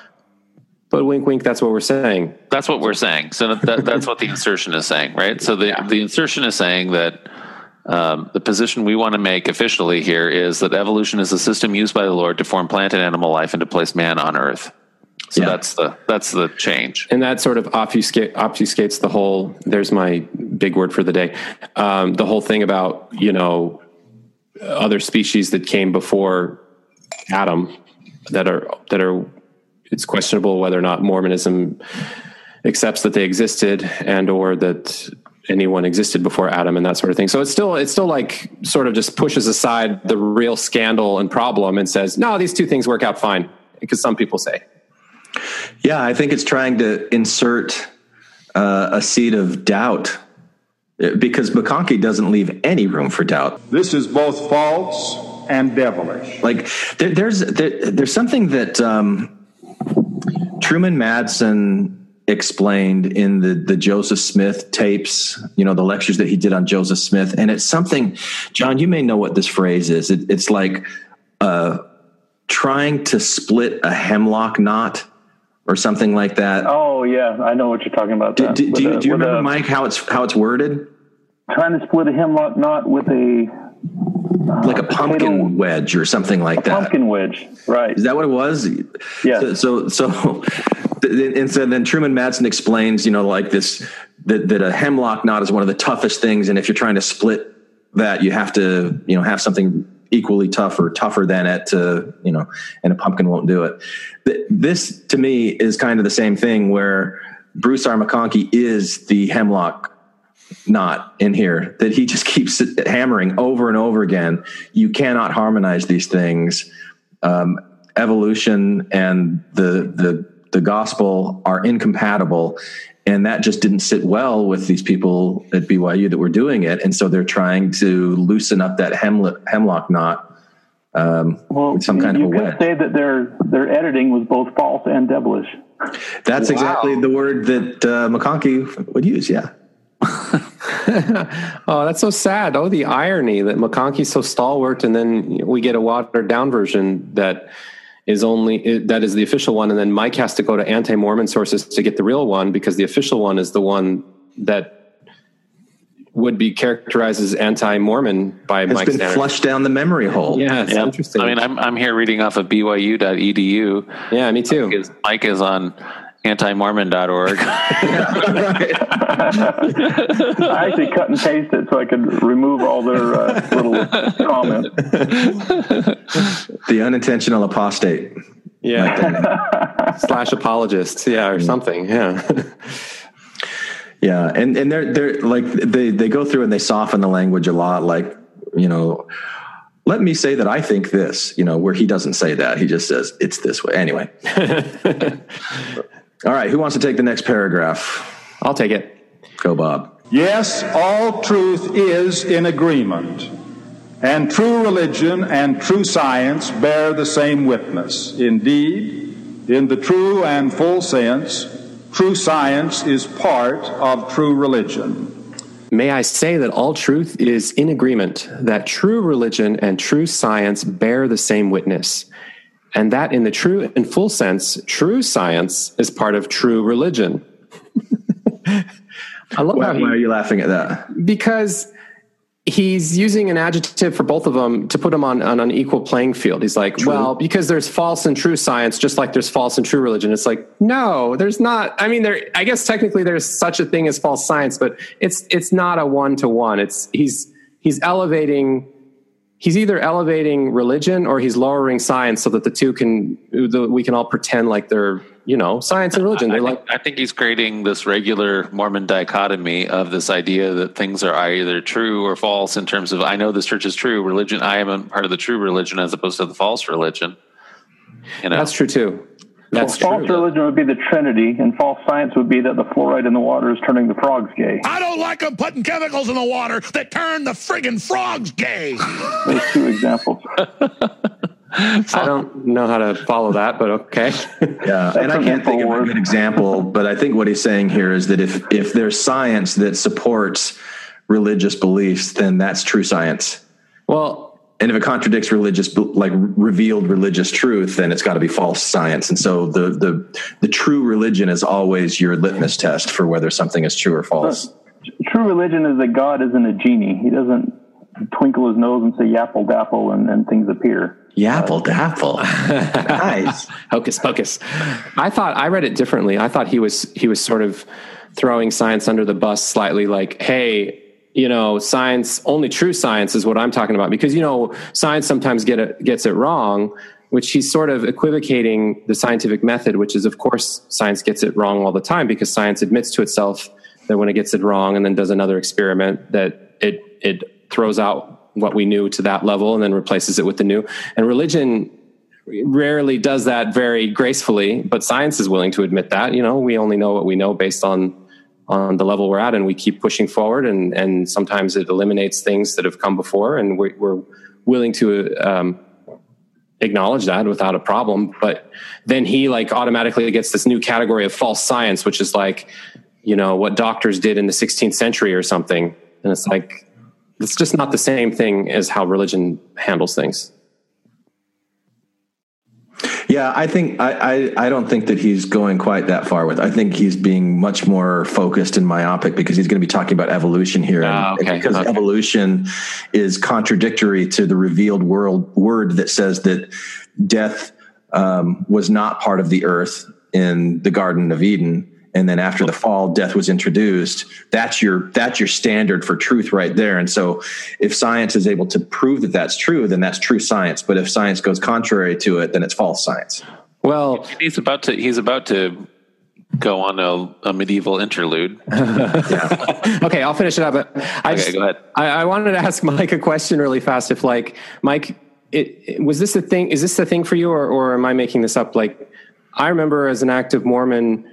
But wink, wink, that's what we're saying. That's what we're saying. So that, that's what the insertion is saying, right? So the, the insertion is saying that um, the position we want to make officially here is that evolution is a system used by the Lord to form plant and animal life and to place man on earth. So Yeah. that's the that's the change. and that sort of obfuscate, obfuscates the whole there's my big word for the day um, the whole thing about you know other species that came before adam that are that are it's questionable whether or not mormonism accepts that they existed and or that anyone existed before adam and that sort of thing so it's still it's still like sort of just pushes aside the real scandal and problem and says no these two things work out fine because some people say yeah, I think it's trying to insert uh, a seed of doubt because McConkie doesn't leave any room for doubt. This is both false and devilish. Like there, there's there, there's something that um, Truman Madsen explained in the the Joseph Smith tapes, you know, the lectures that he did on Joseph Smith, and it's something. John, you may know what this phrase is. It, it's like uh, trying to split a hemlock knot or something like that. Oh yeah, I know what you're talking about. do, do, do you, a- do you remember, a- Mike, how it's how it's worded? Trying to split a hemlock knot with a uh, like a pumpkin potato- wedge or something like that. Pumpkin wedge, right? Is that what it was? Yeah. So, so, so and so then Truman Madsen explains, you know, like this that, that a hemlock knot is one of the toughest things, and if you're trying to split that, you have to, you know, have something equally tough or tougher than it to, you know, and a pumpkin won't do it. This to me is kind of the same thing where Bruce R. Is the hemlock knot in here that he just keeps hammering over and over again. You cannot harmonize these things. Um, evolution and the the the gospel are incompatible, and that just didn't sit well with these people at BYU that were doing it, and so they're trying to loosen up that hemlock hemlock knot. Um, Well, with some kind you of a could wedge. say that their their editing was both false and devilish. That's exactly the word that uh, McConkie would use. Yeah. Oh, that's so sad. Oh, the irony that McConkie's so stalwart, and then we get a watered down version that is only that is the official one, and then Mike has to go to anti Mormon sources to get the real one because the official one is the one that would be characterized as anti Mormon by Has Mike been standards. flushed down the memory hole. Yeah, it's Yeah. interesting. I mean, I'm I'm here reading off of BYU.edu. yeah, me too. Because Mike is on antimormon.org. I actually cut and paste it so I could remove all their uh, little comments. The unintentional apostate. Yeah, slash apologists. Yeah, or something. Yeah. Yeah, and and they're they're like they they go through and they soften the language a lot. Like you know, let me say that I think this. You know, where he doesn't say that, he just says it's this way. Anyway. All right, who wants to take the next paragraph? I'll take it. Go, Bob. Yes, all truth is in agreement, and true religion and true science bear the same witness. Indeed, in the true and full sense, true science is part of true religion. May I say that all truth is in agreement, that true religion and true science bear the same witness, and that in the true and full sense, true science is part of true religion. I love Why, how why are you laughing at that? because he's using an adjective for both of them to put them on, on an equal playing field. He's like, well, because there's false and true science, just like there's false and true religion. It's like, no, there's not. I mean, there. I guess technically there's such a thing as false science, but it's it's not a one to one. It's he's he's elevating. He's either elevating religion or he's lowering science so that the two can the, we can all pretend like they're you know science and religion. I They're think, like I think he's creating this regular Mormon dichotomy of this idea that things are either true or false in terms of I know this church is true religion. I am a part of the true religion as opposed to the false religion. You know, that's true too. That's well, false true. religion would be the Trinity, and false science would be that the fluoride in the water is turning the frogs gay. I don't like them putting chemicals in the water that turn the friggin' frogs gay. There's two examples. I don't know how to follow that, but okay. Yeah, and I can't think of a good example, but I think what he's saying here is that if if there's science that supports religious beliefs, then that's true science. well, And if it contradicts religious, like revealed religious truth, then it's got to be false science. And so the the the true religion is always your litmus test for whether something is true or false. True religion is that God isn't a genie. He doesn't twinkle his nose and say yapple dapple and, and things appear. Yapple uh, dapple, nice. hocus pocus. I thought I read it differently. I thought he was he was sort of throwing science under the bus slightly, like, hey, you know, science only true science is what I'm talking about because you know science sometimes get it, gets it wrong. Which he's sort of equivocating the scientific method, which is, of course, science gets it wrong all the time because science admits to itself that when it gets it wrong and then does another experiment, that it it throws out what we knew to that level and then replaces it with the new. And religion rarely does that very gracefully, but science is willing to admit that. You know, we only know what we know based on on the level we're at, and we keep pushing forward. And and sometimes it eliminates things that have come before, and we, we're willing to. Um, acknowledge that without a problem but then he like automatically gets this new category of false science which is like you know what doctors did in the 16th century or something and it's like it's just not the same thing as how religion handles things Yeah, I think I, I I don't think that he's going quite that far with. I think he's being much more focused and myopic because he's going to be talking about evolution here, and- okay, because okay. evolution is contradictory to the revealed world word that says that death um, was not part of the earth in the Garden of Eden. And then after the fall, death was introduced. That's your that's your standard for truth right there. And so, if science is able to prove that that's true, then that's true science. But if science goes contrary to it, then it's false science. Well, He's about to. He's about to go on a, a medieval interlude. okay, I'll finish it up. But I Okay, just, go ahead. I, I wanted to ask Mike a question really fast. If like Mike, it, it- was this a thing? Is this a thing for you, or, or am I making this up? Like, I remember as an active Mormon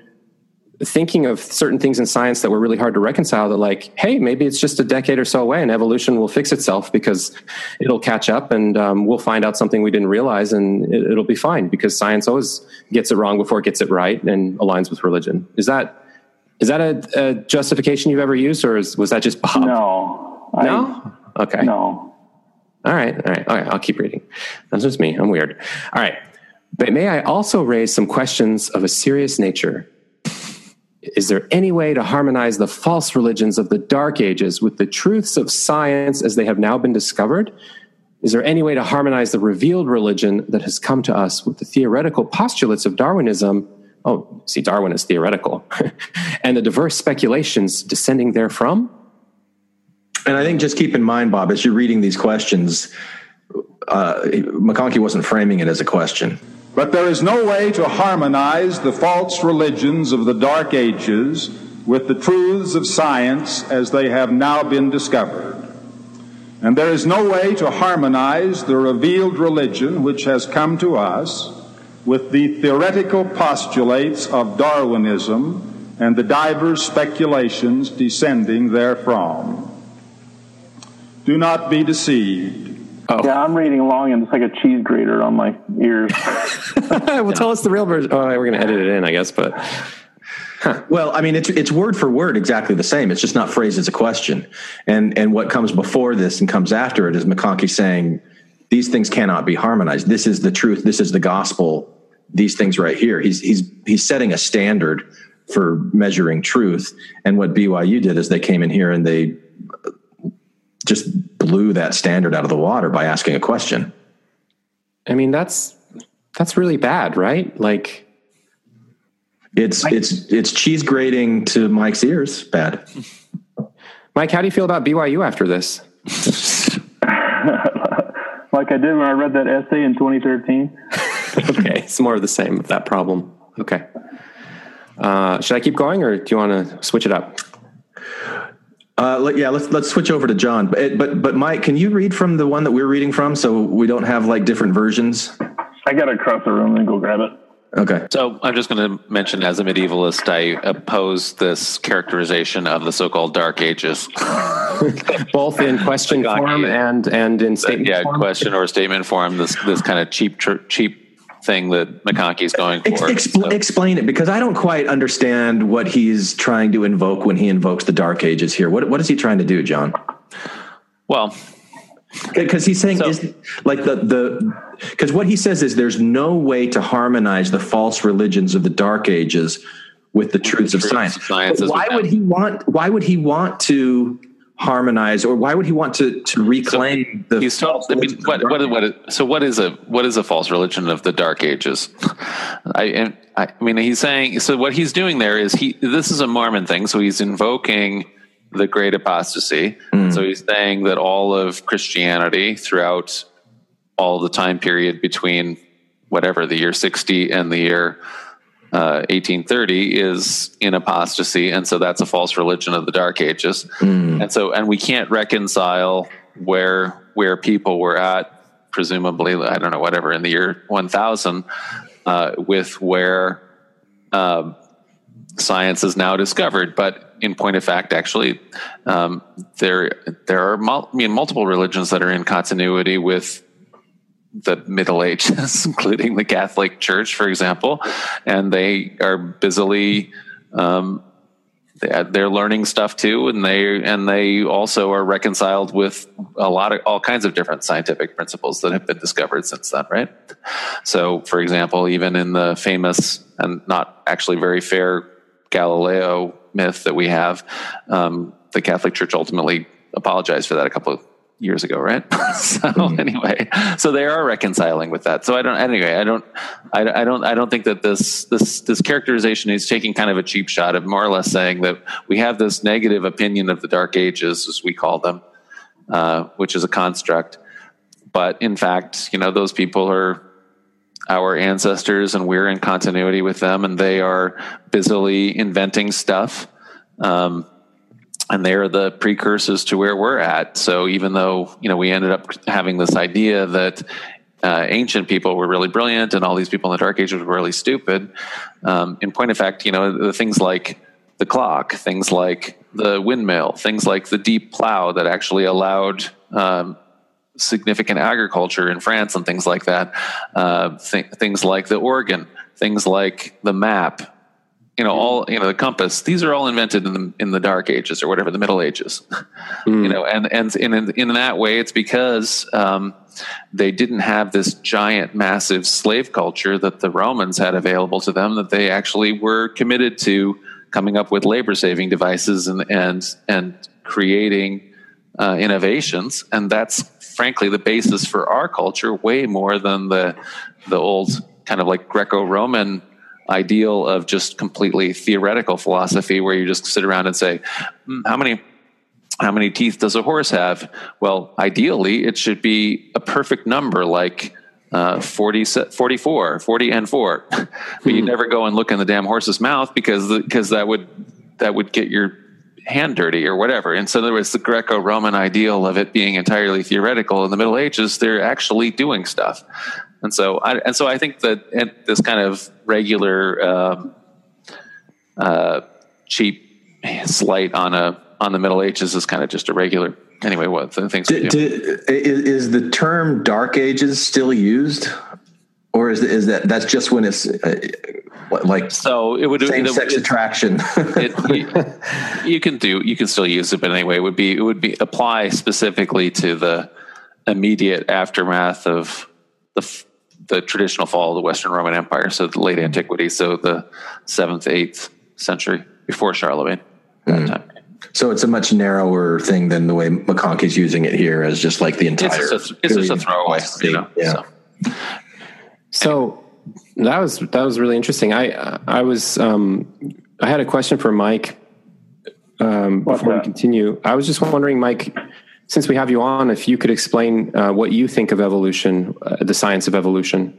thinking of certain things in science that were really hard to reconcile that like hey maybe it's just a decade or so away and evolution will fix itself because it'll catch up and um, we'll find out something we didn't realize and it, it'll be fine because science always gets it wrong before it gets it right and aligns with religion is that is that a, a justification you've ever used or is, was that just bob No. I- no okay no. all right, all right, all right. I'll keep reading. That's just me. I'm weird. All right. But may I also raise some questions of a serious nature? Is there any way to harmonize the false religions of the Dark Ages with the truths of science as they have now been discovered? Is there any way to harmonize the revealed religion that has come to us with the theoretical postulates of Darwinism? Oh, see, Darwin is theoretical. and the diverse speculations descending therefrom? And I think just keep in mind, Bob, as you're reading these questions, uh, McConkie wasn't framing it as a question. But there is no way to harmonize the false religions of the Dark Ages with the truths of science as they have now been discovered. And there is no way to harmonize the revealed religion which has come to us with the theoretical postulates of Darwinism and the divers speculations descending therefrom. Do not be deceived. Oh. Yeah, I'm reading along and it's like a cheese grater on my ears. well, tell us the real version. Oh, we're going to edit it in, I guess, but Well, I mean, it's it's word for word exactly the same. It's just not phrased as a question. And and what comes before this and comes after it is McConkie saying these things cannot be harmonized. This is the truth. This is the gospel. These things right here. He's he's he's setting a standard for measuring truth. And what BYU did is they came in here and they just blew that standard out of the water by asking a question. I mean, that's that's really bad, right? Like, It's it's it's cheese grating to Mike's ears. Bad. Mike, how do you feel about BYU after this? like I did when I read that essay in 2013. okay, it's more of the same of that problem. Okay. Uh, should I keep going, or do you want to switch it up? Uh, let- yeah, let's let's switch over to John. But but but Mike, can you read from the one that we're reading from, so we don't have like different versions? I got to cross the room and go grab it. Okay. So I'm just going to mention, as a medievalist, I oppose this characterization of the so-called Dark Ages. Both in question form and and in statement yeah, form. question or statement form. This this kind of cheap cheap thing that McConkie's going for. expl- So- Explain it because I don't quite understand what he's trying to invoke when he invokes the Dark Ages here. What what is he trying to do, John? well, Because he's saying So- is like the the because what he says is there's no way to harmonize the false religions of the Dark Ages with the truths of truths science. of science as we why would he want? Why would he want to harmonize, or why would he want to to reclaim the? he's told. I mean, what what what? So what is a what is a false religion of the Dark Ages? I and I, mean, he's saying. So what he's doing there is he. This is a Mormon thing. So he's invoking the great apostasy. Hmm. So he's saying that all of Christianity throughout all the time period between whatever the year 60 and the year uh, 1830 is in apostasy and so that's a false religion of the dark ages and so and we can't reconcile where where people were at presumably i don't know whatever in the year 1000 uh, with where um, science is now discovered. But in point of fact, actually, um, there there are mul- I mean, multiple religions that are in continuity with the Middle Ages, including the Catholic Church, for example, and they are busily um, they- they're learning stuff too, and they and they also are reconciled with a lot of all kinds of different scientific principles that have been discovered since then, right? So, for example, even in the famous and not actually very fair Galileo myth that we have, um, the Catholic Church ultimately apologized for that a couple of years ago, right? so anyway, so they are reconciling with that. So I don't. Anyway, I don't. I, I don't. I don't think that this this this characterization is taking kind of a cheap shot of more or less saying that we have this negative opinion of the Dark Ages, as we call them, uh, which is a construct. But in fact, you know, those people are our ancestors, and we're in continuity with them, and they are busily inventing stuff. Um, and they're the precursors to where we're at. So even though you know we ended up having this idea that uh, ancient people were really brilliant and all these people in the Dark Ages were really stupid, um, in point of fact, you know the things like the clock, things like the windmill, things like the deep plow that actually allowed. Um, significant agriculture in France and things like that. Uh, th- things like the organ, things like the map, you know, all you know, the compass. These are all invented in the in the Dark Ages or whatever the Middle Ages. You know, and and in in that way, it's because um, they didn't have this giant, massive slave culture that the Romans had available to them. That they actually were committed to coming up with labor saving devices and and and creating uh, innovations, and that's frankly the basis for our culture way more than the the old kind of like Greco-Roman ideal of just completely theoretical philosophy where you just sit around and say "Hmm, how many how many teeth does a horse have well ideally it should be a perfect number like uh, 40, 44 40 and 4 but you never go and look in the damn horse's mouth because because that would that would get your hand dirty or whatever. And so there was the Greco-Roman ideal of it being entirely theoretical. In the Middle Ages, they're actually doing stuff. And so, I, and so I think that this kind of regular, um, uh, cheap slight on a on the Middle Ages is kind of just a regular. Anyway, what the things we D- do. is, the term Dark Ages still used, or is is that that's just when it's uh, like So it would same it- sex it- attraction? it, you, you can do you can still use it but anyway it would be it would be apply specifically to the immediate aftermath of the the traditional fall of the western roman empire so the late antiquity so the 7th 8th century before charlemagne that time. so it's a much narrower thing than the way McConkie's using it here as just like the entire. it's just a, it's just a throwaway you know Yeah. so. So that was that was really interesting. I I was um, I had a question for Mike um, before we continue. I was just wondering, Mike, since we have you on, if you could explain uh, what you think of evolution, uh, the science of evolution.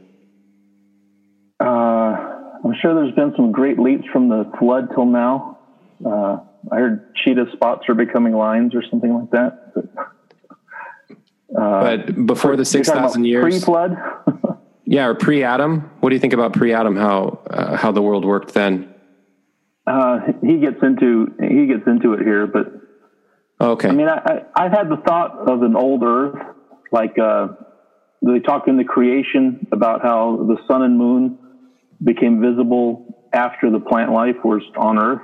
Uh, I'm sure there's been some great leaps from the flood till now. Uh, I heard cheetah spots are becoming lines or something like that. But, But before the You're six talking about thousand years, pre-flood. yeah, or pre-Adam. What do you think about pre-Adam? How uh, how the world worked then? uh, he gets into he gets into it here, but Okay, I mean, I, I, I've had the thought of an old Earth, like uh, they talk in the creation about how the sun and moon became visible after the plant life was on Earth.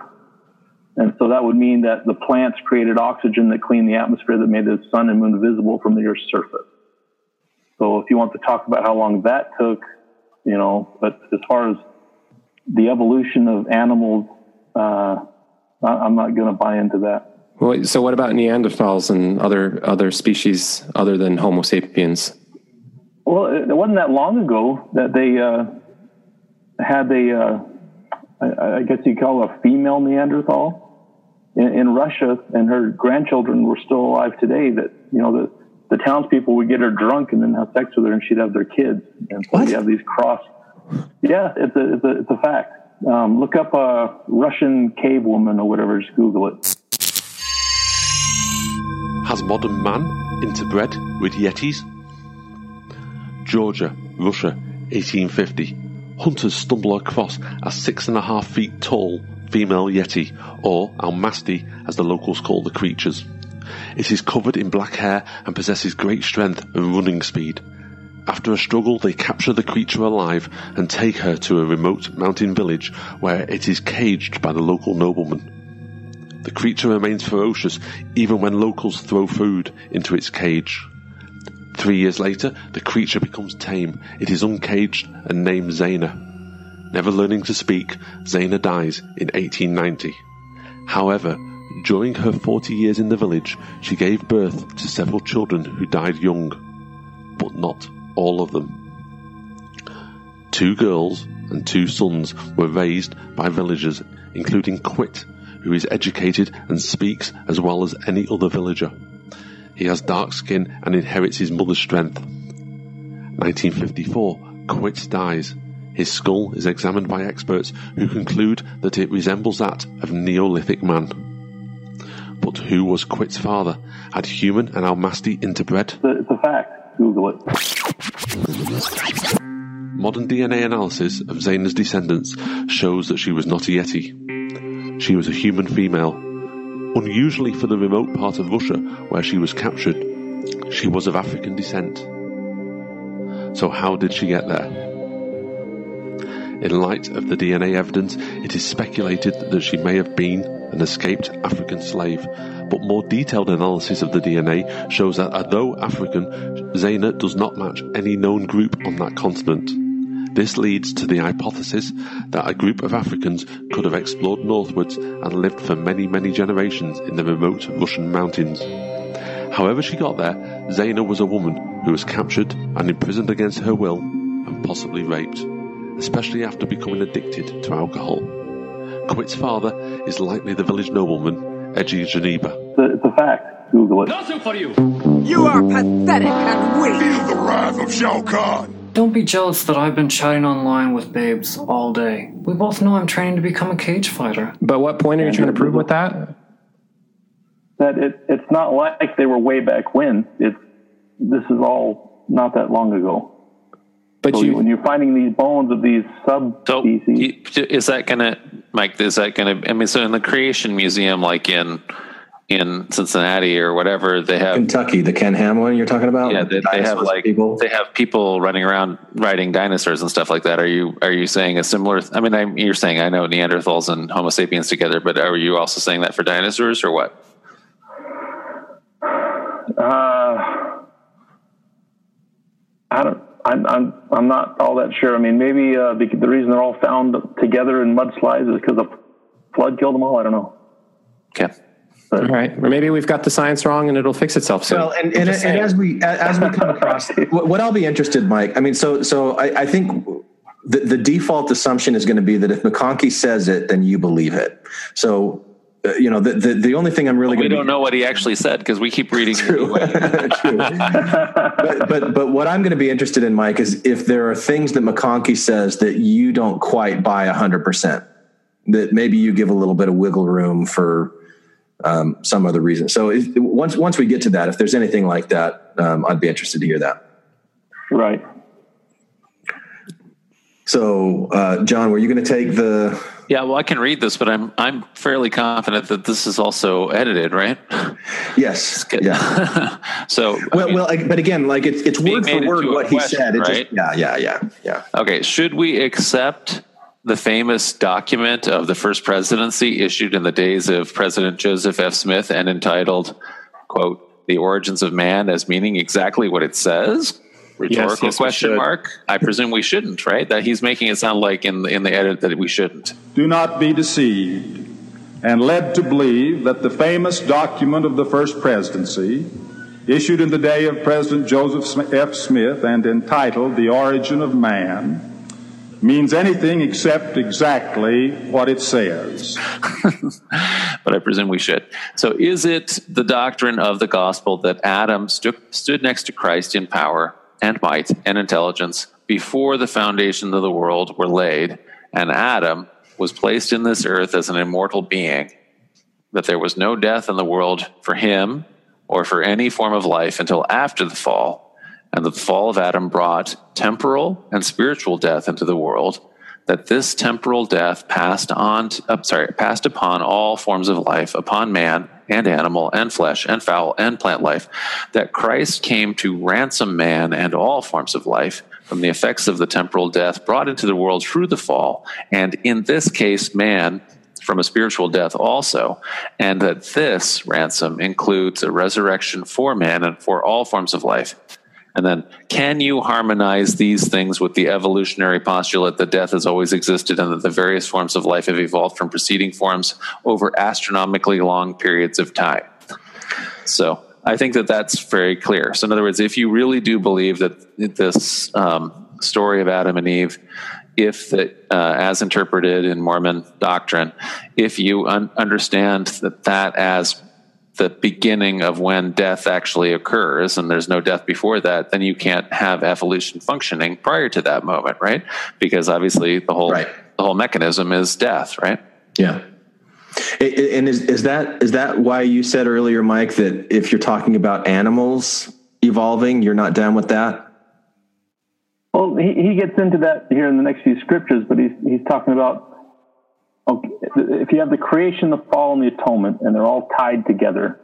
And so that would mean that the plants created oxygen that cleaned the atmosphere that made the sun and moon visible from the Earth's surface. So if you want to talk about how long that took, you know, but as far as the evolution of animals, uh, I'm not going to buy into that. Well, so what about Neanderthals and other other species other than Homo sapiens? Well, it it wasn't that long ago that they uh, had a, uh, I, I guess you'd call it a female Neanderthal in, in Russia, and her grandchildren were still alive today. That you know the the townspeople would get her drunk and then have sex with her, and she'd have their kids. And so What? you have these cross. Yeah, it's a it's a, it's a fact. Um, look up a Russian cave woman or whatever. Just Google it. Has modern man interbred with Yetis? Georgia, Russia, 1850. Hunters stumble across a six and a half feet tall female Yeti, or Almasti as the locals call the creatures. It is covered in black hair and possesses great strength and running speed. After a struggle, they capture the creature alive and take her to a remote mountain village where it is caged by the local nobleman. The creature remains ferocious even when locals throw food into its cage. Three years later, the creature becomes tame. It is uncaged and named Zana. Never learning to speak, Zana dies in 1890. However, during her 40 years in the village, she gave birth to several children who died young, but not all of them. Two girls and two sons were raised by villagers, including Khwit, who is educated and speaks as well as any other villager. He has dark skin and inherits his mother's strength. 1954, Khwit dies. His skull is examined by experts who conclude that it resembles that of Neolithic man. But who was Khwit's father? Had human and Almasti interbred? It's a, fact. Google it. Modern DNA analysis of Zana's descendants shows that she was not a Yeti. She was a human female. Unusually for the remote part of Russia where she was captured, she was of African descent. So, how did she get there? In light of the DNA evidence, it is speculated that she may have been an escaped African slave, but more detailed analysis of the DNA shows that although African, Zana does not match any known group on that continent. This leads to the hypothesis that a group of Africans could have explored northwards and lived for many, many generations in the remote Russian mountains. However, she got there, Zana was a woman who was captured and imprisoned against her will and possibly raped, especially after becoming addicted to alcohol. Khwit's father is likely the village nobleman, Edgi Genaba. It's a, it's a fact. Google it. Nothing for you. You are pathetic and weak. Feel the wrath of Shao Kahn. Don't be jealous that I've been chatting online with babes all day. We both know I'm training to become a cage fighter. But what point are you trying to prove with that? That it, it's not like they were way back when. It's this is all not that long ago. But So you, when you're finding these bones of these So subspecies, you- is that gonna, Mike? Is that gonna? I mean, so in the Creation Museum, like in in Cincinnati or whatever, they have Kentucky, the Ken Ham one you're talking about? yeah, they, they have like people? they have people running around riding dinosaurs and stuff like that. Are you are you saying a similar? I mean, I'm, you're saying I know Neanderthals and Homo sapiens together, but are you also saying that for dinosaurs or what? uh, I don't. I'm, I'm I'm not all that sure. I mean, maybe uh, the, the reason they're all found together in mudslides is because the flood killed them all. I don't know. Okay. All right, or maybe we've got the science wrong and it'll fix itself soon. Well, and, and, and as we as we come across, what, what I'll be interested, Mike. I mean, so so I, I think the, the default assumption is going to be that if McConkie says it, then you believe it. So uh, you know, the, the the only thing I'm really We going to don't know what he actually said because we keep reading. True. True. but, but but what I'm going to be interested in, Mike, is if there are things that McConkie says that you don't quite buy hundred percent, that maybe you give a little bit of wiggle room for um, some other reason. So if, once once we get to that, if there's anything like that, um, I'd be interested to hear that. Right. So, uh, John, were you going to take the? Yeah, well, I can read this, but I'm I'm fairly confident that this is also edited, right? Yes. Yeah. so I Well, mean, well, I, but again, like it's it's being word for made word into a what he said. It right? just, yeah, yeah, yeah, yeah. Okay, should we accept the famous document of the first presidency issued in the days of President Joseph F. Smith and entitled, quote, The Origins of Man as meaning exactly what it says? Rhetorical yes, we question mark. I presume we shouldn't, right? That he's making it sound like in the, in the edit that we shouldn't. Do not be deceived and led to believe that the famous document of the first presidency, issued in the day of President Joseph F. Smith and entitled The Origin of Man, means anything except exactly what it says. but I presume we should. So, is it the doctrine of the gospel that Adam stu- stood next to Christ in power and might and intelligence before the foundation of the world were laid, and Adam was placed in this earth as an immortal being, that there was no death in the world for him or for any form of life until after the fall, and the fall of Adam brought temporal and spiritual death into the world? that this temporal death passed on to, uh, sorry passed upon all forms of life upon man and animal and flesh and fowl and plant life that Christ came to ransom man and all forms of life from the effects of the temporal death brought into the world through the fall and in this case man from a spiritual death also, and that this ransom includes a resurrection for man and for all forms of life. And then, can you harmonize these things with the evolutionary postulate that death has always existed and that the various forms of life have evolved from preceding forms over astronomically long periods of time? So, I think that that's very clear. So, in other words, if you really do believe that this um, story of Adam and Eve, if that, uh, as interpreted in Mormon doctrine, if you un- understand that that as the beginning of when death actually occurs and there's no death before that then you can't have evolution functioning prior to that moment right? Because obviously the whole right. the whole mechanism is death right? Yeah. And is, is that is that why you said earlier mike that if you're talking about animals evolving you're not down with that? Well he, he gets into that here in the next few scriptures but he's he's talking about okay, if you have the creation, the fall, and the atonement, and they're all tied together,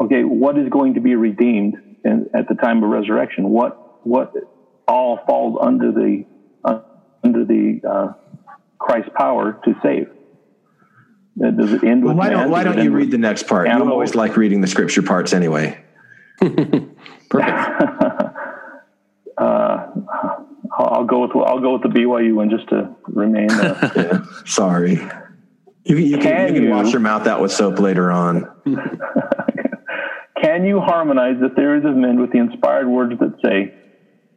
okay, what is going to be redeemed in, at the time of resurrection? What what all falls under the uh, under the uh, Christ's power to save? Uh, does it end well, with why man? don't why don't you read the next part? You always like reading the scripture parts anyway. uh, I'll go with I'll go with the BYU one just to remain. Yeah, sorry. You, you can, Can you can you? wash your mouth out with soap later on. Can you harmonize the theories of men with the inspired words that say,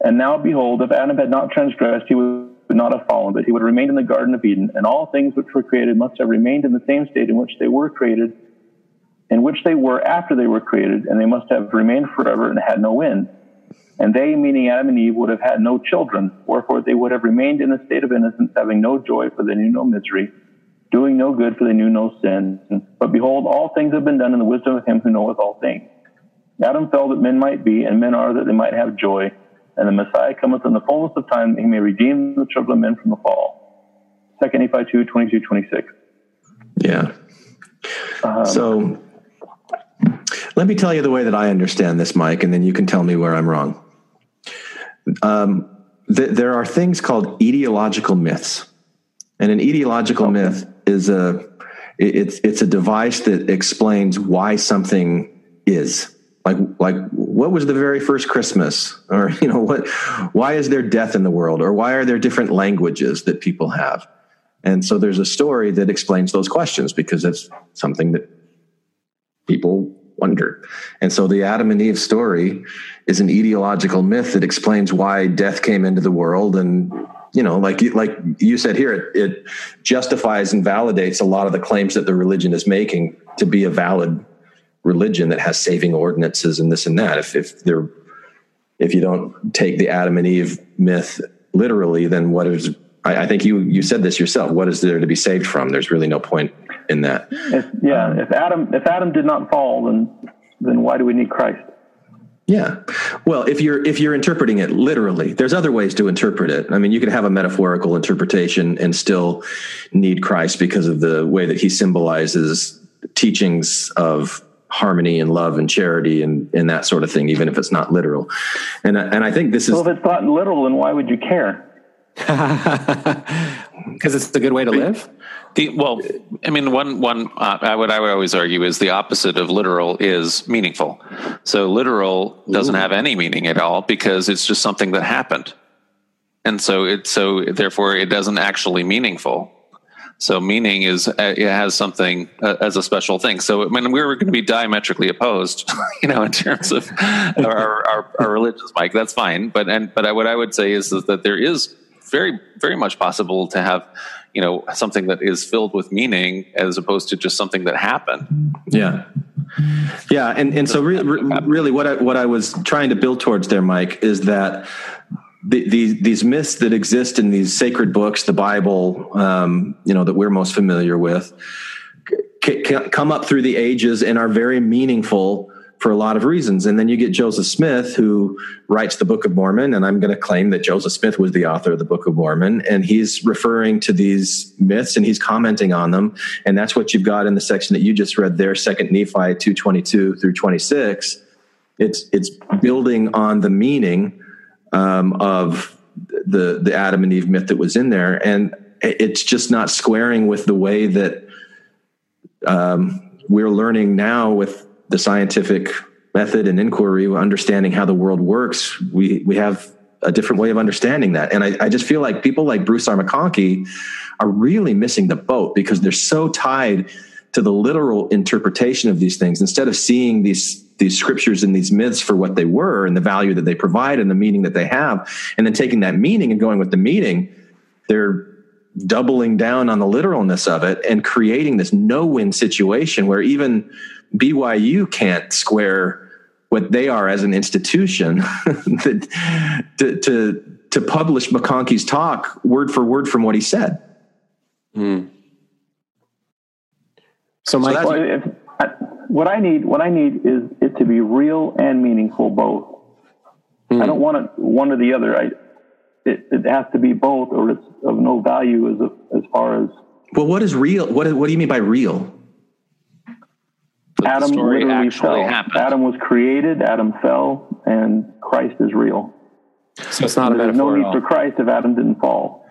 And now behold, if Adam had not transgressed, he would not have fallen, but he would have remained in the Garden of Eden, and all things which were created must have remained in the same state in which they were created, in which they were after they were created, and they must have remained forever and had no end. And they, meaning Adam and Eve, would have had no children, wherefore they would have remained in a state of innocence, having no joy, for they knew no misery, doing no good, for they knew no sin. But behold, all things have been done in the wisdom of him who knoweth all things. Adam fell that men might be, and men are that they might have joy. And the Messiah cometh in the fullness of time, that he may redeem the children of men from the fall. 2 Nephi 2, 22, 26. Yeah. Um, so let me tell you the way that I understand this, Mike, and then you can tell me where I'm wrong. Um, th- there are things called etiological myths, and an etiological myth is a it- it's it's a device that explains why something is. Like like what was the very first Christmas, or you know what why is there death in the world, or why are there different languages that people have, and so there's a story that explains those questions because it's something that people wonder. And so the Adam and Eve story is an etiological myth that explains why death came into the world. And you know like you, like you said here it, it justifies and validates a lot of the claims that the religion is making to be a valid religion that has saving ordinances and this and that. If if they're if you don't take the Adam and Eve myth literally then what is I, I think you you said this yourself what is there to be saved from? There's really no point in that if, yeah, um, if Adam if Adam did not fall, then then why do we need Christ? Yeah. Well, if you're if you're interpreting it literally, there's other ways to interpret it. I mean, you could have a metaphorical interpretation and still need Christ because of the way that he symbolizes teachings of harmony and love and charity and, and that sort of thing, even if it's not literal. And and I think this is Well, if it's not literal, then why would you care? Because it's a good way to live. The, well, I mean, one one uh, I would I would always argue is the opposite of literal is meaningful. So literal doesn't have any meaning at all because it's just something that happened, and so it so therefore it doesn't actually meaningful. So meaning is uh, it has something uh, as a special thing. So I mean, we're going to be diametrically opposed, you know, in terms of our, our, our religions, Mike. That's fine, but and but I, what I would say is, is that there is very very much possible to have you know something that is filled with meaning as opposed to just something that happened. Yeah. Yeah, and and so re- re- really, what I what I was trying to build towards there, Mike, is that the, these these myths that exist in these sacred books, the Bible, um, you know, that we're most familiar with, c- c- come up through the ages and are very meaningful for a lot of reasons. And then you get Joseph Smith, who writes the Book of Mormon, and I'm going to claim that Joseph Smith was the author of the Book of Mormon, and he's referring to these myths and he's commenting on them. And that's what you've got in the section that you just read there, Second Nephi two twenty two through twenty six. It's it's building on the meaning um, of the the Adam and Eve myth that was in there, and it's just not squaring with the way that um, we're learning now with the scientific method and inquiry, understanding how the world works. We we have a different way of understanding that, and I, I just feel like people like Bruce R. McConkie are really missing the boat because they're so tied to the literal interpretation of these things instead of seeing these these scriptures and these myths for what they were and the value that they provide and the meaning that they have and then taking that meaning and going with the meaning they're doubling down on the literalness of it and creating this no-win situation where even BYU can't square what they are as an institution that, to, to to publish McConkie's talk word for word from what he said. Hmm. So, Mike, Well, if, I, what I need, what I need is it to be real and meaningful both. I don't want it one or the other. I, it, it has to be both, or it's of no value as a, as far as Well, what is real? What what do you mean by real? Adam story literally actually fell. happened. Adam was created. Adam fell, and Christ is real. so it's not a There's no metaphor need at all. for Christ if Adam didn't fall.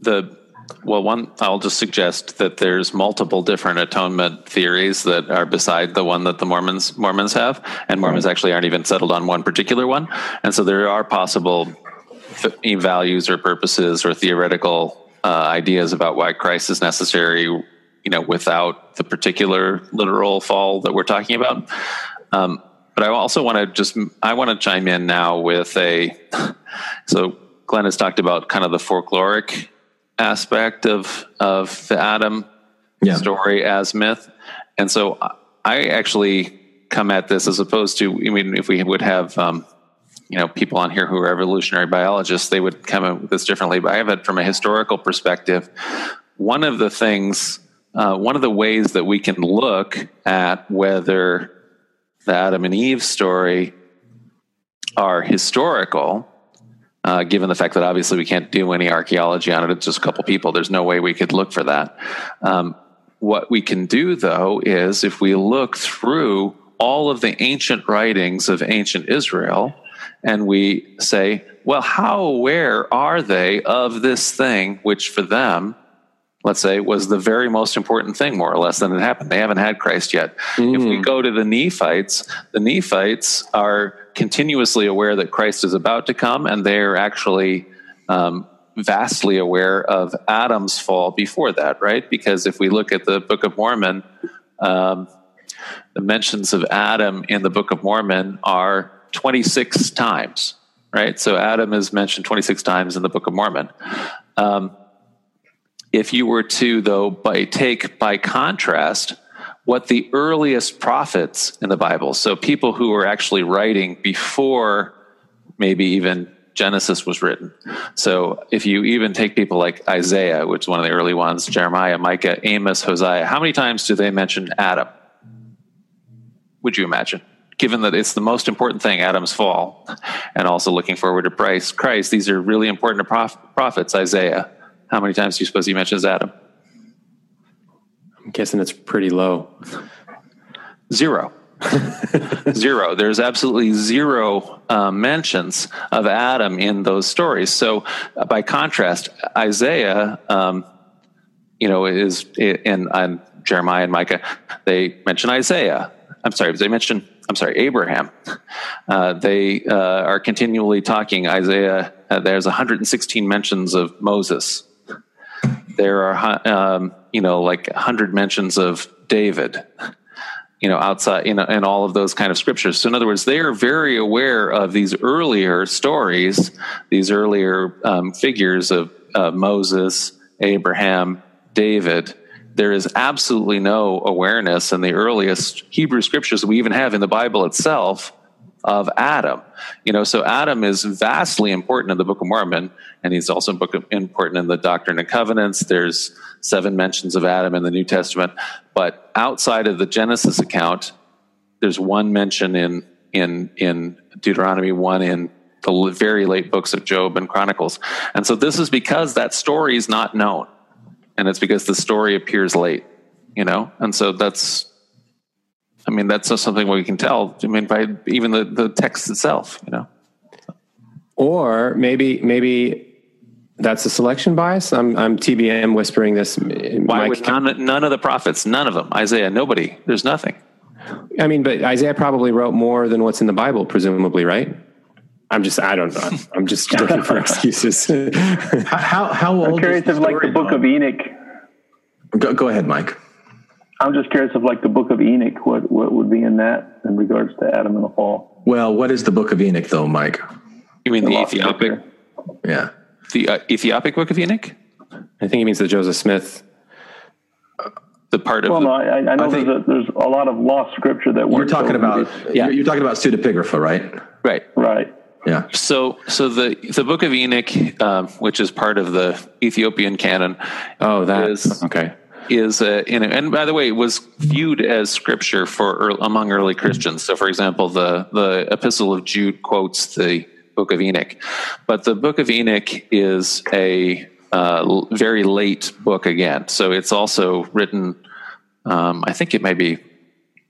the well one i'll just suggest that there's multiple different atonement theories that are beside the one that the mormons mormons have and mormons actually aren't even settled on one particular one and so there are possible values or purposes or theoretical uh, ideas about why christ is necessary you know without the particular literal fall that we're talking about um, but I also want to just I want to chime in now with a so Glenn has talked about kind of the folkloric aspect of of the Adam Yeah. story as myth, and so I actually come at this as opposed to I mean if we would have um, you know people on here who are evolutionary biologists they would come at this differently, but I have it from a historical perspective. One of the things, uh, one of the ways that we can look at whether the Adam and Eve story are historical, uh, given the fact that obviously we can't do any archaeology on it. It's just a couple people. There's no way we could look for that. Um, what we can do, though, is if we look through all of the ancient writings of ancient Israel and we say, well, how aware are they of this thing, which for them, let's say, was the very most important thing, more or less, than it happened. They haven't had Christ yet. If we go to the Nephites, the Nephites are continuously aware that Christ is about to come, and they're actually um, vastly aware of Adam's fall before that, right? Because if we look at the Book of Mormon, um, the mentions of Adam in the Book of Mormon are 26 times, right? So Adam is mentioned 26 times in the Book of Mormon. Um, if you were to, though, by take by contrast what the earliest prophets in the Bible, so people who were actually writing before maybe even Genesis was written. So if you even take people like Isaiah, which is one of the early ones, Jeremiah, Micah, Amos, Hosea, how many times do they mention Adam? Would you imagine? Given that it's the most important thing, Adam's fall, and also looking forward to Christ, Christ, these are really important prophets, Isaiah. How many times do you suppose he mentions Adam? I'm guessing it's pretty low. Zero. zero. There's absolutely zero uh, mentions of Adam in those stories. So, uh, by contrast, Isaiah, um, you know, is in, in Jeremiah and Micah, they mention Isaiah. I'm sorry, they mention, I'm sorry, Abraham. Uh, they uh, are continually talking. Isaiah, uh, there's 116 mentions of Moses. There are, um, you know, like 100 mentions of David you know, outside, you know, all of those kind of scriptures. So, in other words, they are very aware of these earlier stories, these earlier um, figures of uh, Moses, Abraham, David. There is absolutely no awareness in the earliest Hebrew scriptures we even have in the Bible itself of Adam. You know, so Adam is vastly important in the Book of Mormon, and he's also important in the Doctrine and Covenants. There's seven mentions of Adam in the New Testament, but outside of the Genesis account, there's one mention in in in Deuteronomy, one in the very late books of Job and Chronicles, and so this is because that story is not known, and it's because the story appears late. You know, and so that's I mean, that's just something we can tell. I mean, by even the, the text itself, you know. Or maybe maybe That's a selection bias. I'm I'm TBM whispering this. Why would none, none of the prophets, none of them, Isaiah, nobody, there's nothing. I mean, but Isaiah probably wrote more than what's in the Bible, presumably, right? I'm just, I don't know. I'm just looking for excuses. how how old? I'm curious is if like the Book of Enoch. Go, go ahead, Mike. I'm just curious if like the Book of Enoch, what what would be in that in regards to Adam and the fall? Well, what is the Book of Enoch, though, Mike? You mean The the, lost Ethiopic, Yeah. the uh, Ethiopic Book of Enoch? I think he means the Joseph Smith. The part of Well, the, no, I, I know I think- there's a, there's a lot of lost scripture that You're weren't talking chosen. about you're, you're talking about pseudepigrapha, right? right. right. Yeah. So, so the the Book of Enoch, um, which is part of the Ethiopian canon, Oh, that. Is- okay. Is in, and by the way, it was viewed as scripture for ear- among early Christians. So, for example, the the Epistle of Jude quotes the Book of Enoch, but the Book of Enoch is a uh, very late book again. So, it's also written. Um, I think it may be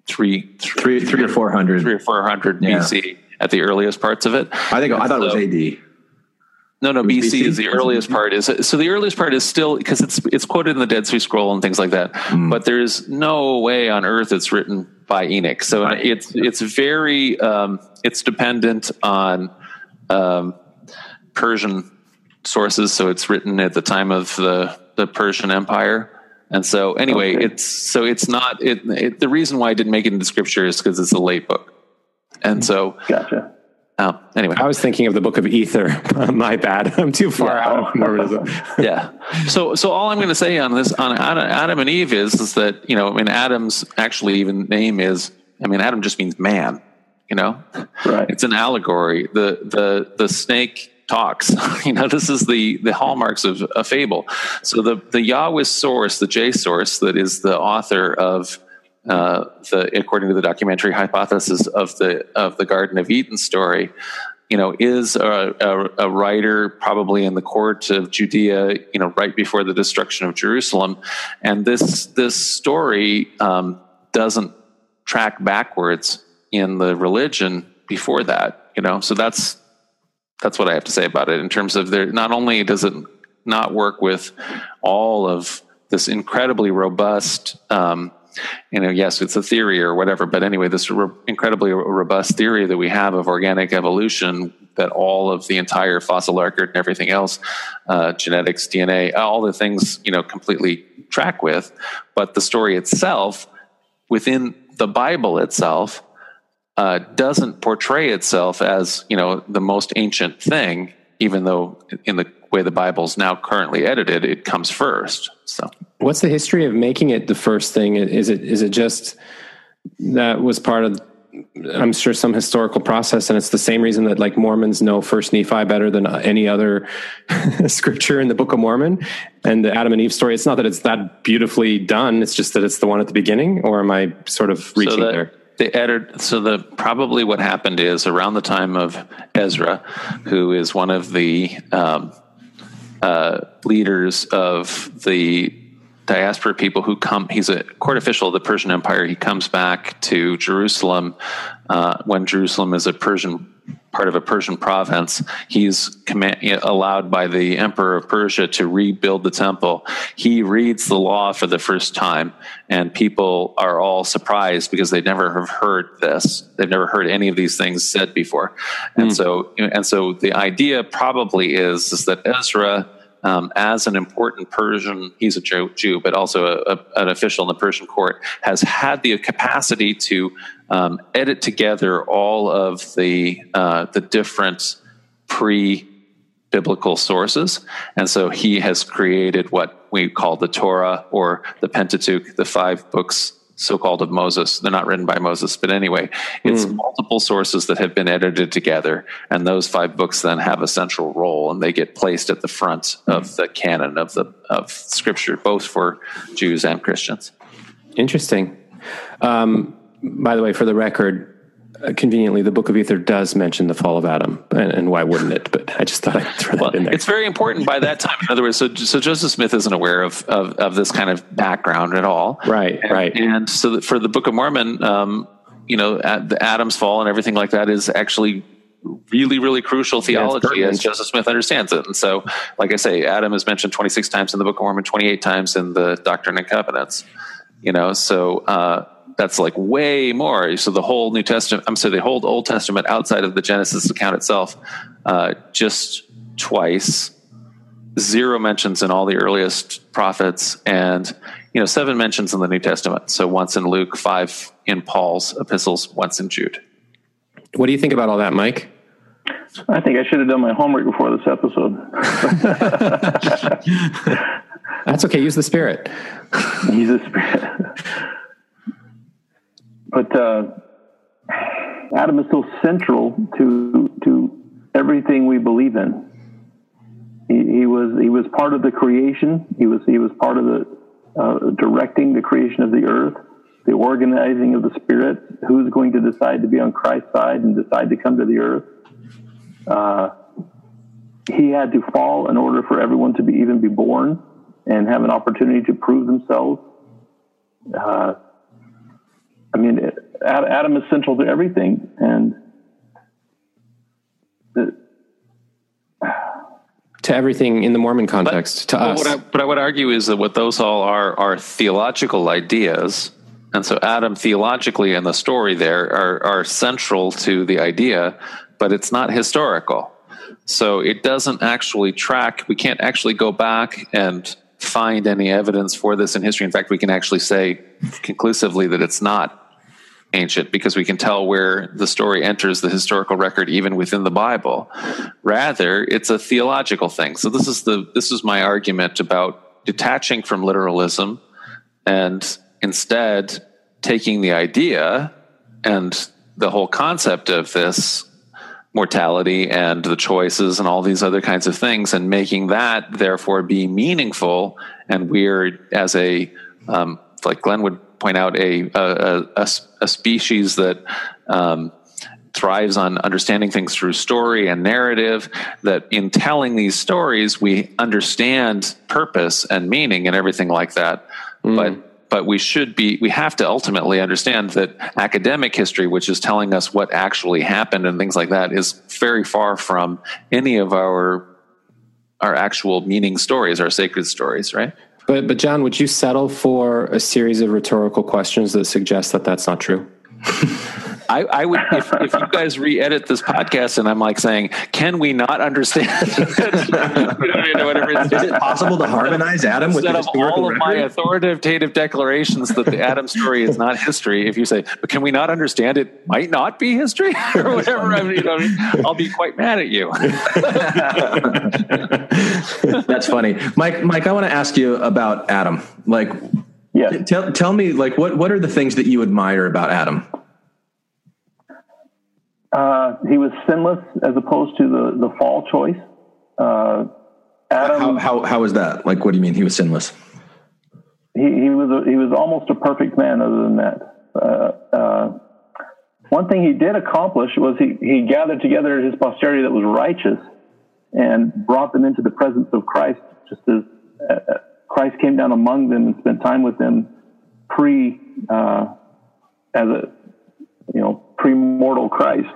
three, Three, three or four hundred. three or four hundred Yeah. BC at the earliest parts of it. I think I thought it was AD. No, no. BC, BC? is the earliest part. Is so the earliest part is still because it's it's quoted in the Dead Sea Scroll and things like that. But there's no way on earth it's written by Enoch. So it's it's very um, it's dependent on um, Persian sources. So it's written at the time of the the Persian Empire. And so anyway, Okay. it's so it's not it, it. The reason why I didn't make it into scripture is because it's a late book. And so Gotcha. Uh, anyway, I was thinking of the Book of Ether. My bad. I'm too far Yeah. out of Mormonism. yeah. So, so all I'm going to say on this on Adam, Adam and Eve is is that you know, I mean, Adam's actually even name is, I mean, Adam just means man. You know, Right. it's an allegory. The the the snake talks. you know, this is the the hallmarks of a fable. So the the Yahweh source, the J source, that is the author of uh, the according to the documentary hypothesis of the of the Garden of Eden story, you know, is a, a, a writer probably in the court of Judea, you know, right before the destruction of Jerusalem, and this this story um, doesn't track backwards in the religion before that, you know. So that's that's what I have to say about it in terms of there. Not only does it not work with all of this incredibly robust. Um, you know, yes, it's a theory or whatever, but anyway, this ro- incredibly robust theory that we have of organic evolution that all of the entire fossil record and everything else, uh, genetics, DNA, all the things, you know, completely track with. But the story itself within the Bible itself uh, doesn't portray itself as, you know, the most ancient thing, even though in the way the Bible's now currently edited, it comes first. So. What's the history of making it the first thing? Is it is it just that was part of I'm sure some historical process, and it's the same reason that like Mormons know First Nephi better than any other scripture in the Book of Mormon and the Adam and Eve story. It's not that it's that beautifully done; it's just that it's the one at the beginning. Or am I sort of reaching so the, there? The edit, so the probably what happened is around the time of Ezra, who is one of the um, uh, leaders of the diaspora people who come. He's a court official of the Persian Empire. He comes back to Jerusalem uh, when Jerusalem is a Persian part of a Persian province. He's command, allowed by the emperor of Persia to rebuild the temple. He reads the law for the first time, and people are all surprised because they never have heard this. They've never heard any of these things said before, and so and so the idea probably is is that Ezra um, as an important Persian, he's a Jew, but also a, a, an official in the Persian court, has had the capacity to um, edit together all of the uh, the different pre biblical sources, and so he has created what we call the Torah or the Pentateuch, the five books so-called of Moses. They're not written by Moses, but anyway, it's Hmm. multiple sources that have been edited together, and those five books then have a central role, and they get placed at the front of the canon of the of Scripture, both for Jews and Christians. Interesting. Um, by the way, for the record, uh, conveniently, the Book of Ether does mention the fall of Adam, and, and why wouldn't it? But I just thought I'd throw that Well, in there. it's very important by that time. In other words, so, so Joseph Smith isn't aware of, of, of this kind of background at all. Right, And, right. And so that for the Book of Mormon, um, you know, at the Adam's fall and everything like that is actually really, really crucial theology pertinent. as Joseph Smith understands it. And so, like I say, Adam is mentioned 26 times in the Book of Mormon, 28 times in the Doctrine and Covenants. You know, so uh, that's like way more. So the whole New Testament, I'm sorry, the whole Old Testament outside of the Genesis account itself, uh, just twice. Zero mentions in all the earliest prophets, and you know, seven mentions in the New Testament. So once in Luke, five in Paul's epistles, once in Jude. What do you think about all that, Mike? I think I should have done my homework before this episode. That's okay. Use the spirit. Use the spirit. But uh, Adam is so central to to everything we believe in. He, he was he was part of the creation. He was he was part of the uh, directing the creation of the earth, the organizing of the spirit. Who's going to decide to be on Christ's side and decide to come to the earth? Uh, he had to fall in order for everyone to be even be born and have an opportunity to prove themselves. Uh, mean, it, Adam is central to everything, and the, To everything in the Mormon context, to But us. what I, what I would argue is that what those all are are theological ideas, and so Adam theologically in the story there are are central to the idea, but it's not historical. So it doesn't actually track. We can't actually go back and find any evidence for this in history. In fact, we can actually say conclusively that it's not ancient because we can tell where the story enters the historical record even within the bible. Rather it's a theological thing. So this is the this is my argument about detaching from literalism and instead taking the idea and the whole concept of this mortality and the choices and all these other kinds of things and making that therefore be meaningful and we're as a um, like glenn would point out a a, a, a species that um, thrives on understanding things through story and narrative that in telling these stories we understand purpose and meaning and everything like that. But but we should be we have to ultimately understand that academic history which is telling us what actually happened and things like that is very far from any of our our actual meaning stories our sacred stories right But but John, would you settle for a series of rhetorical questions that suggest that that's not true? I, I would if, if you guys re-edit this podcast and I'm like saying, can we not understand? you know, whatever it's- Is it possible to harmonize Adam with Instead of historical all of my authoritative declarations that the Adam story is not history, if you say, but can we not understand it might not be history or whatever, I mean, you know, I'll be quite mad at you. That's funny, Mike. Mike, I want to ask you about Adam. Like, yeah, tell tell me, like, what what are the things that you admire about Adam? Uh, he was sinless as opposed to the the fall choice. Uh, Adam, How how how is that? Like, what do you mean he was sinless? he, he was a, he was almost a perfect man. Other than that, uh, uh, one thing he did accomplish was he he gathered together his posterity that was righteous and brought them into the presence of Christ, just as uh, uh, Christ came down among them and spent time with them pre uh, as a you know pre-mortal Christ.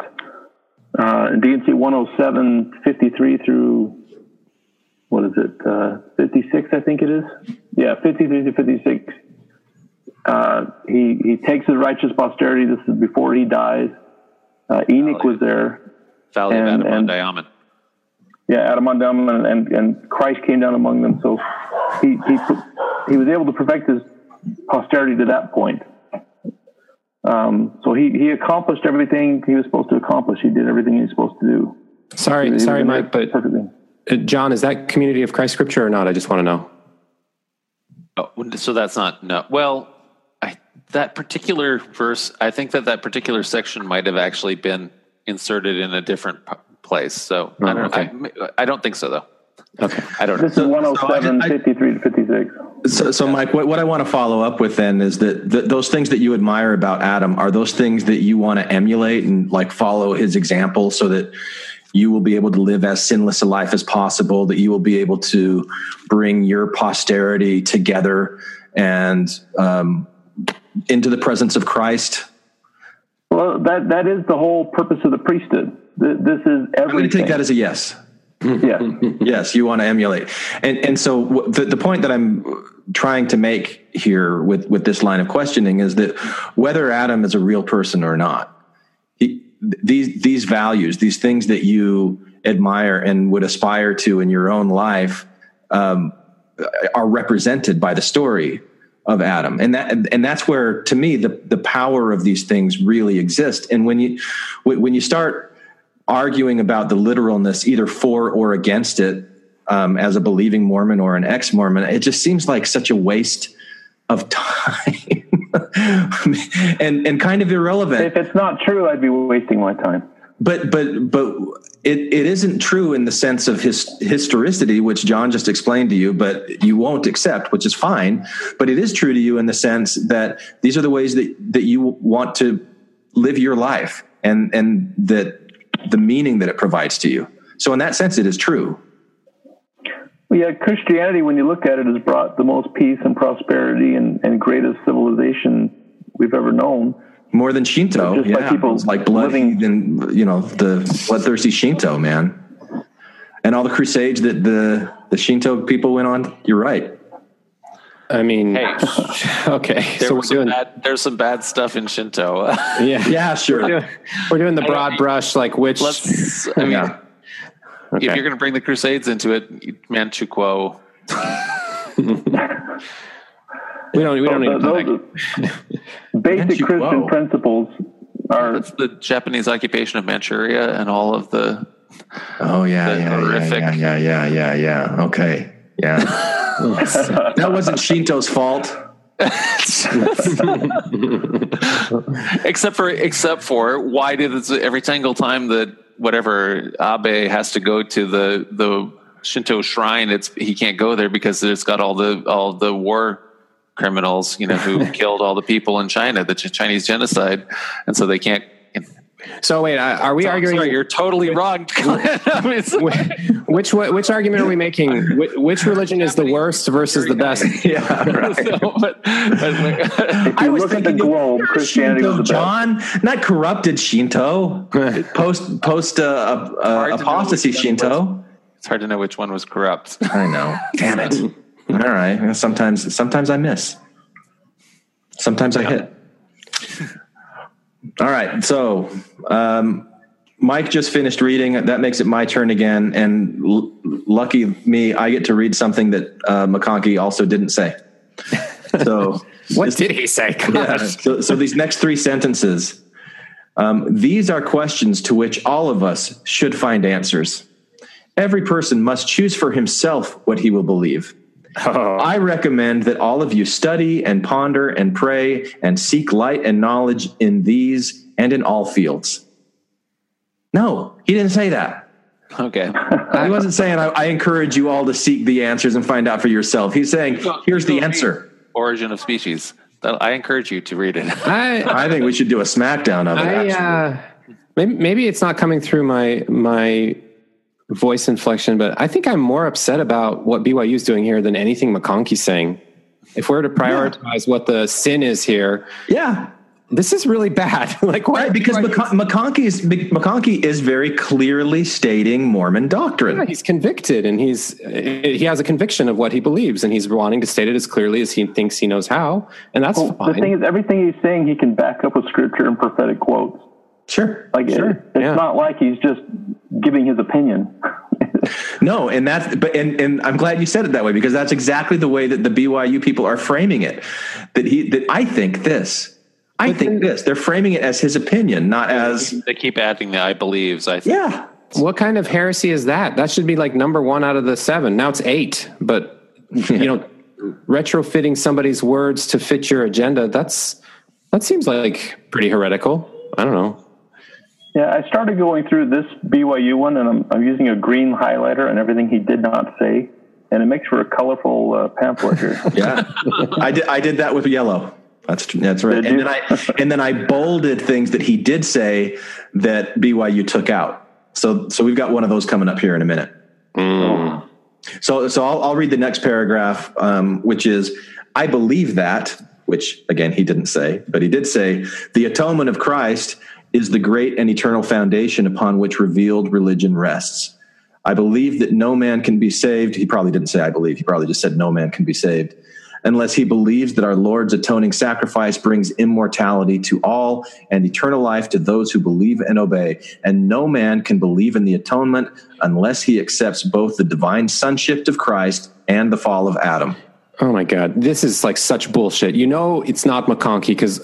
Uh, in D&C 107, 53 through what is it, uh, 56, I think it is. Yeah, 53 to 56. Uh, he, he takes his righteous posterity. This is before he dies. Uh, Enoch was there. Valley of And- Adam and- Diamond. Yeah, Adam and, and, and Christ came down among them. So he, he, put- he was able to perfect his posterity to that point. Um, so he, he accomplished everything he was supposed to accomplish. He did everything he was supposed to do. Sorry, He was sorry, Mike, but perfectly. uh, John, is that Community of Christ scripture or not? I just want to know. Oh, so that's not no. Well, I, that particular verse, I think that that particular section might have actually been inserted in a different p- place. So I Oh, don't. okay. I, I don't think so though. Okay, I don't know. This is 107, 53 to 56. So, so Mike, what, what I want to follow up with then is that th- those things that you admire about Adam are those things that you want to emulate and like follow his example so that you will be able to live as sinless a life as possible, that you will be able to bring your posterity together and um, into the presence of Christ. Well, that, that is the whole purpose of the priesthood. Th- This is everything. I'm going to take that as a yes. yeah. yes, you want to emulate, and and so w- the the point that I'm trying to make here with with this line of questioning is that whether Adam is a real person or not, he, these these values, these things that you admire and would aspire to in your own life, um, are represented by the story of Adam, and that and that's where to me the the power of these things really exist. And when you when you start arguing about the literalness either for or against it um, as a believing Mormon or an ex Mormon, it just seems like such a waste of time and and kind of irrelevant. If it's not true, I'd be wasting my time. But but but it, it isn't true in the sense of his historicity, which John just explained to you, but you won't accept, which is fine. But it is true to you in the sense that these are the ways that, that you want to live your life and and that the meaning that it provides to you. So in that sense, it is true. Well, yeah, Christianity, when you look at it, has brought the most peace and prosperity and, and greatest civilization we've ever known. More than Shinto, Just by yeah, people It's like bloody than you know the bloodthirsty Shinto man, and all the crusades that the the Shinto people went on. You're right. I mean, Hey, okay, there so we're some doing bad, there's some bad stuff in Shinto. yeah, yeah, sure. We're doing, we're doing the broad brush, like which. Let's. I mean, Yeah. If you're going to bring the Crusades into it, Manchukuo. We don't. We don't need to Those- talk. basic you- Christian principles are That's the Japanese occupation of Manchuria and all of the. Oh yeah, the yeah, yeah, horrific. yeah, yeah, yeah, yeah, yeah. Okay, yeah. that wasn't Shinto's fault. except for except for why did it every single time that whatever Abe has to go to the the Shinto shrine, it's he can't go there because it's got all the all the war criminals, you know, who killed all the people in China, the Chinese genocide, and so they can't. So wait, uh, are we Sorry, arguing? sorry, you're totally wrong. I mean, it's- which which argument are we making? Which, which religion is the worst versus the best? Yeah, right. so, but, but- if I you was look at the thinking globe, pure Christianity Shinto, was the best. John, not corrupted Shinto. post post uh, uh, Hard to know apostasy which one Shinto. it's hard to know which one was corrupt. I know. Damn it. All right. Sometimes sometimes I miss. Sometimes I hit. All right. So um, Mike just finished reading. That makes it my turn again. And l- lucky me, I get to read something that uh, McConkie also didn't say. So What did he say? yeah. So, so these next three sentences, um, these are questions to which all of us should find answers. Every person must choose for himself what he will believe. I recommend that all of you study and ponder and pray and seek light and knowledge in these and in all fields. No, he didn't say that. Okay. He wasn't saying, I, I encourage you all to seek the answers and find out for yourself. He's saying, here's the answer. Origin of Species. I encourage you to read it. I I think we should do a smackdown of it. I uh, maybe maybe it's not coming through my my voice inflection, but I think I'm more upset about what BYU is doing here than anything McConkie's saying. If we're to prioritize what the sin is here, yeah. this is really bad. like why? Right, because McCon- McConkie is McConkie is very clearly stating Mormon doctrine. Yeah, he's convicted and he's he has a conviction of what he believes and he's wanting to state it as clearly as he thinks he knows how and that's Well, fine the thing is, everything he's saying, he can back up with scripture and prophetic quotes. Sure, Like Sure, it, it's yeah. not like he's just giving his opinion. No, and that's but and and I'm glad you said it that way because that's exactly the way that the BYU people are framing it. That he that I think this. I think this. They're framing it as his opinion, not as they keep adding the I believes. I think. yeah. what kind of heresy is that that should be like number one out of the seven now it's eight but you know retrofitting somebody's words to fit your agenda that's that seems like pretty heretical i don't know Yeah, I started going through this BYU one, and I'm, I'm using a green highlighter and everything he did not say, and it makes for a colorful uh, pamphlet here. Yeah, I did. I did that with yellow. That's that's right. Did And you? then I and then I bolded things that he did say that BYU took out. So so we've got one of those coming up here in a minute. So so I'll, I'll read the next paragraph, um, which is I believe that, which again he didn't say, but he did say the atonement of Christ is the great and eternal foundation upon which revealed religion rests. I believe that no man can be saved. He probably didn't say I believe. He probably just said no man can be saved unless he believes that our Lord's atoning sacrifice brings immortality to all and eternal life to those who believe and obey. And no man can believe in the atonement unless he accepts both the divine sonship of Christ and the fall of Adam. Oh my God. This is like such bullshit. You know, it's not McConkie because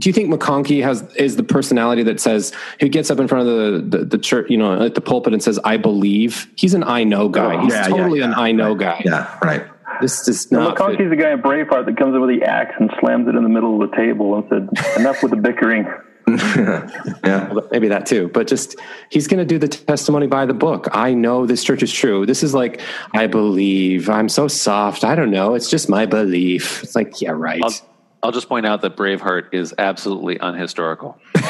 do you think McConkie has is the personality that says who gets up in front of the, the, the church, you know, at the pulpit and says, I believe? He's an I know guy. He's Yeah, yeah, totally yeah. an I know guy. Yeah, right. This is Now, not. fit. McConkie's the guy in Braveheart that comes in with the axe and slams it in the middle of the table and said, "Enough with the bickering." yeah. Maybe that too, but just he's going to do the testimony by the book. I know this church is true. This is like, I believe. I'm so soft. I don't know. It's just my belief. It's like, yeah, right. I'll, I'll just point out that Braveheart is absolutely unhistorical.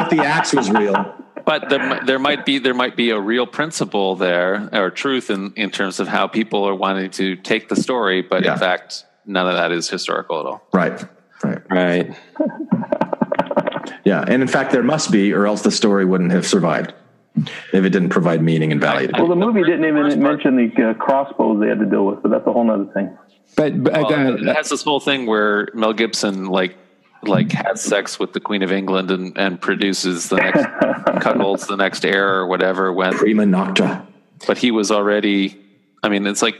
But the axe was real. But there, there might be there might be a real principle there or truth in, in terms of how people are wanting to take the story, but Yeah. in fact, none of that is historical at all. Right. Right. right. Yeah. And in fact, there must be, or else the story wouldn't have survived if it didn't provide meaning and value. Well, the movie didn't even mention the uh, crossbows they had to deal with, but that's a whole other thing. But, but Well, uh, it has this whole thing where Mel Gibson like like has sex with the Queen of England and, and produces the next cuddles the next heir or whatever when Prima nocta. but he was already I mean it's like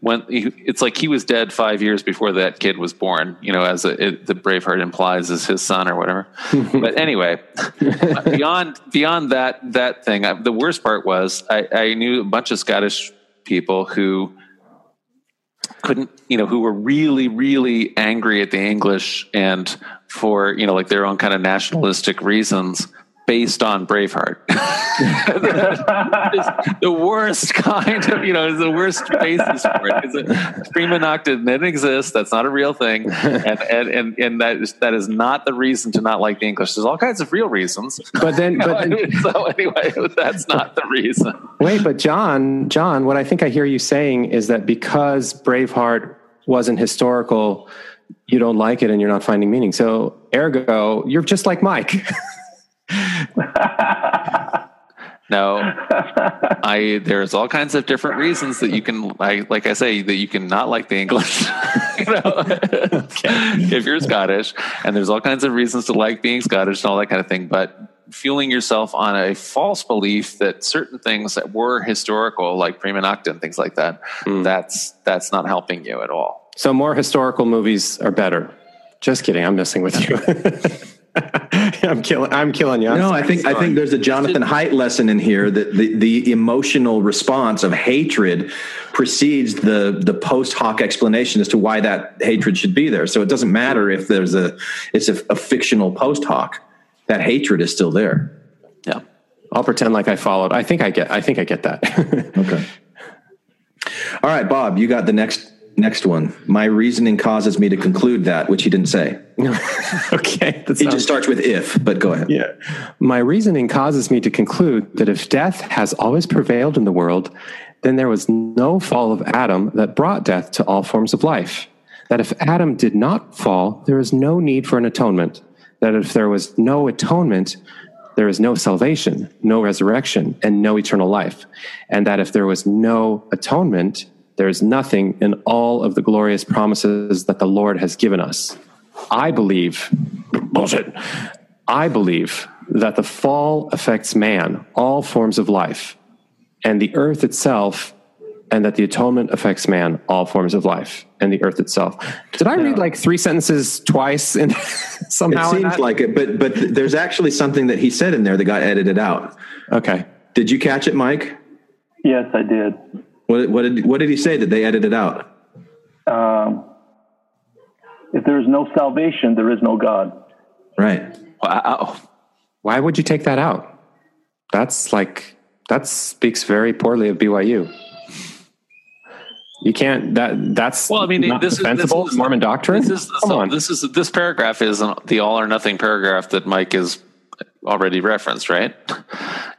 when he, it's like he was dead 5 years before that kid was born you know as a, it, the Braveheart implies is his son or whatever but anyway beyond beyond that that thing I, the worst part was I, I knew a bunch of Scottish people who couldn't you know who were really really angry at the english and for you know like their own kind of nationalistic reasons based on braveheart. It's the worst kind of you know is the worst basis for it. Because prima nocta didn't exist that's not a real thing. And and and, and that is that is not the reason to not like the english. There's all kinds of real reasons. But then, but then, so anyway that's not the reason. Wait, but John, John, what I think I hear you saying is that because Braveheart wasn't historical, you don't like it and you're not finding meaning. So, ergo, you're just like Mike. No, I there's all kinds of different reasons that you can I like I say that you can not like the English. you know, if you're Scottish, and there's all kinds of reasons to like being Scottish and all that kind of thing. But fueling yourself on a false belief that certain things that were historical, like Prima Nocta and things like that, hmm. that's that's not helping you at all. so, more historical movies are better. Just kidding. I'm messing with you. I'm killing. I'm killing you. I'm No, I think I think there's a Jonathan Haidt lesson in here that the, the emotional response of hatred precedes the the post hoc explanation as to why that hatred should be there. So it doesn't matter if there's a it's a, a fictional post hoc. That hatred is still there. Yeah. I'll pretend like I followed. I think I get. I think I get that. Okay. All right, Bob, you got the next next one. My reasoning causes me to conclude that, which he didn't say. okay. That He sounds- just starts with if, but go ahead. Yeah. My reasoning causes me to conclude that if death has always prevailed in the world, then there was no fall of Adam that brought death to all forms of life. That if Adam did not fall, there is no need for an atonement. That if there was no atonement, there is no salvation, no resurrection, and no eternal life. And that if there was no atonement, there is nothing in all of the glorious promises that the Lord has given us. I believe, bullshit. I believe that the fall affects man, all forms of life, and the earth itself, and that the atonement affects man, all forms of life, and the earth itself. Did I read like three sentences twice in somehow? It seems like it, but but there's actually something that he said in there that got edited out. Okay. Did you catch it, Mike? Yes, I did. What what did what did he say that they edited out? Um, if there is no salvation, there is no God. Right. Wow. Why would you take that out? That's like that speaks very poorly of BYU. You can't. That that's Well, I mean, not this is this in Mormon doctrine. This is Come so on. this is this paragraph is the all or nothing paragraph that Mike is already referenced, right?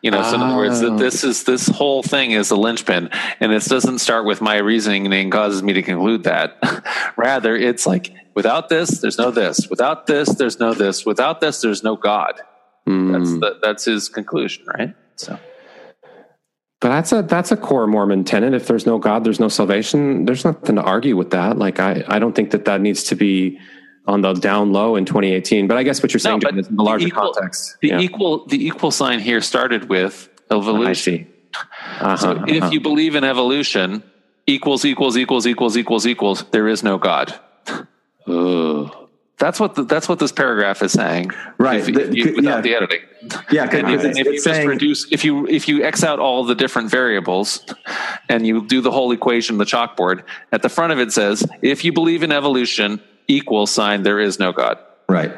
You know, so in other words, that Oh. this is this whole thing is a linchpin, and it doesn't start with my reasoning and causes me to conclude that. Rather, it's like without this, there's no this. Without this, there's no this. Without this, there's no God. Hmm. That's the, that's his conclusion, right? So But that's a that's a core Mormon tenet. If there's no God, there's no salvation. There's nothing to argue with that. Like I, I don't think that that needs to be on the down low in 2018. But I guess what you're saying No, John, is in the larger equal- context. the Yeah. equal the equal sign here started with evolution. I see. Uh-huh, So if uh-huh. you believe in evolution, equals equals equals equals equals equals, there is no God. That's what the, that's what this paragraph is saying, Right. If, The- you, without yeah. the editing, Yeah, and, if, it's, if you it's just reduce, if you if you x out all the different variables, and you do the whole equation, the chalkboard at the front of it says, if you believe in evolution, equal sign, there is no God. right.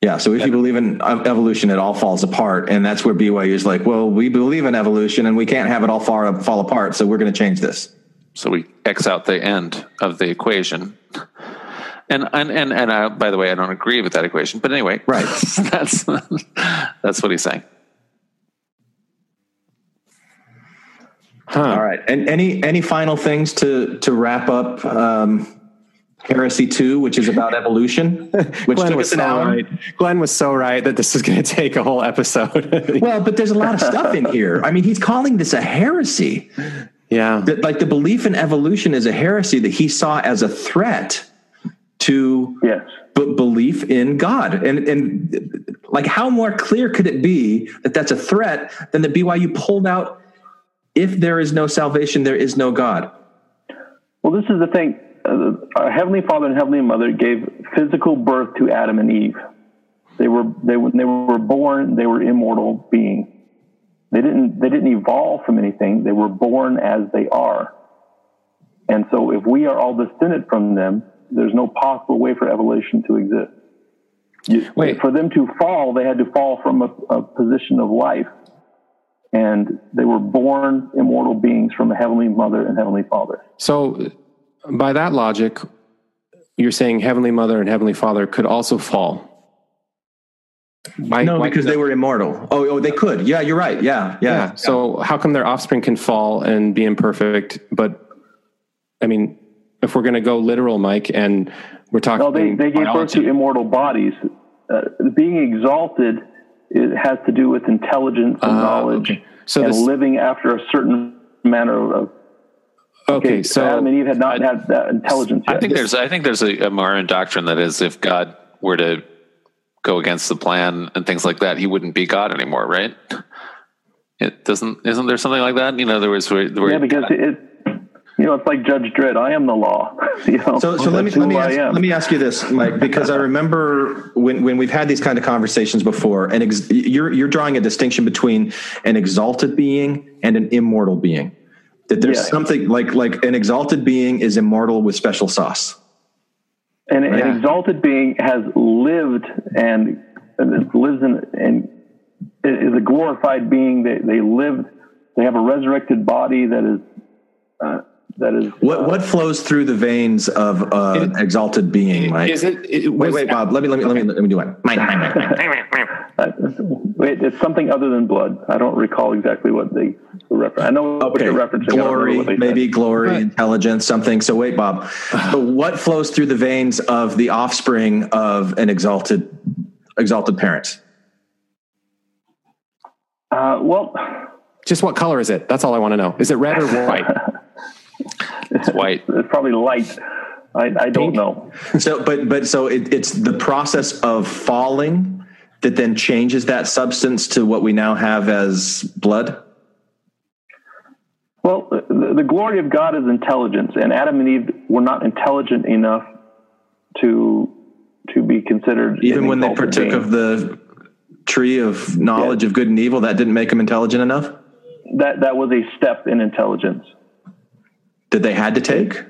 Yeah, so if you believe in evolution, it all falls apart, and that's where BYU is like, well, we believe in evolution, and we can't have it all fall fall apart, so we're going to change this. So we X out the end of the equation. And and and, and uh, by the way, I don't agree with that equation. But anyway, Right. that's that's what he's saying. All right, and any any final things to to wrap up um, heresy two, which is about evolution, which Glenn took was us an so hour. right. Glenn was so right that this is going to take a whole episode. Well, but there's a lot of stuff in here. I mean, he's calling this a heresy. yeah. That like the belief in evolution is a heresy that he saw as a threat to Yes. b- belief in God. And and like how more clear could it be that that's a threat than the BYU pulled out if there is no salvation there is no God. Well, this is the thing. Uh, our Heavenly Father and Heavenly Mother gave physical birth to Adam and Eve. They were they when they were born, they were immortal beings. They didn't they didn't evolve from anything. They were born as they are. And so, if we are all descended from them, there's no possible way for evolution to exist. You, Wait. For them to fall, they had to fall from a, a position of life. And they were born immortal beings from a heavenly mother and heavenly father. So, by that logic, you're saying Heavenly Mother and Heavenly Father could also fall. Why, No, why- because they were immortal. Oh, oh, they could. Yeah, you're right. Yeah, yeah. yeah. So, how come their offspring can fall and be imperfect? But, I mean, if we're going to go literal, Mike, and we're talking. No, they, they gave birth to immortal bodies. Uh, being exalted it has to do with intelligence and Ah, knowledge okay. So and this- living after a certain manner of. Okay, so Adam and Eve had not had that intelligence yet. I think there's I think there's a, a Mormon doctrine that is if God were to go against the plan and things like that, he wouldn't be God anymore, right? It doesn't. Isn't there something like that? You know, there was where, where yeah, because it, you know, it's like Judge Dredd. I am the law. you know, So, so let me let me ask, let me ask you this, Mike, because I remember when, when we've had these kind of conversations before, and ex, you're you're drawing a distinction between an exalted being and an immortal being. That there's Yeah. something like like an exalted being is immortal with special sauce. And Yeah. an exalted being has lived and, and lives in and is a glorified being. They they lived. They have a resurrected body that is uh, that is. What what flows through the veins of uh, an exalted being, Mike? is it? it Wait, was- wait, Bob. Let me let me let me let me do one. Mike, Mike, Mike, Mike. Uh, wait, it's something other than blood. I don't recall exactly what they reference. I know what Okay, you're referencing. I glory, what they said. maybe glory, intelligence, something. So wait, Bob. But what flows through the veins of the offspring of an exalted, exalted parent? Uh, well, Just what color is it? That's all I want to know. Is it red or white? It's white. it's probably light. I, I don't know. So, but but so it, it's the process of falling that then changes that substance to what we now have as blood. Well, the, the glory of God is intelligence, and Adam and Eve were not intelligent enough to to be considered Even when they partook being. of the tree of knowledge of good and evil, that didn't make them intelligent enough. that that was a step in intelligence. That they had to take,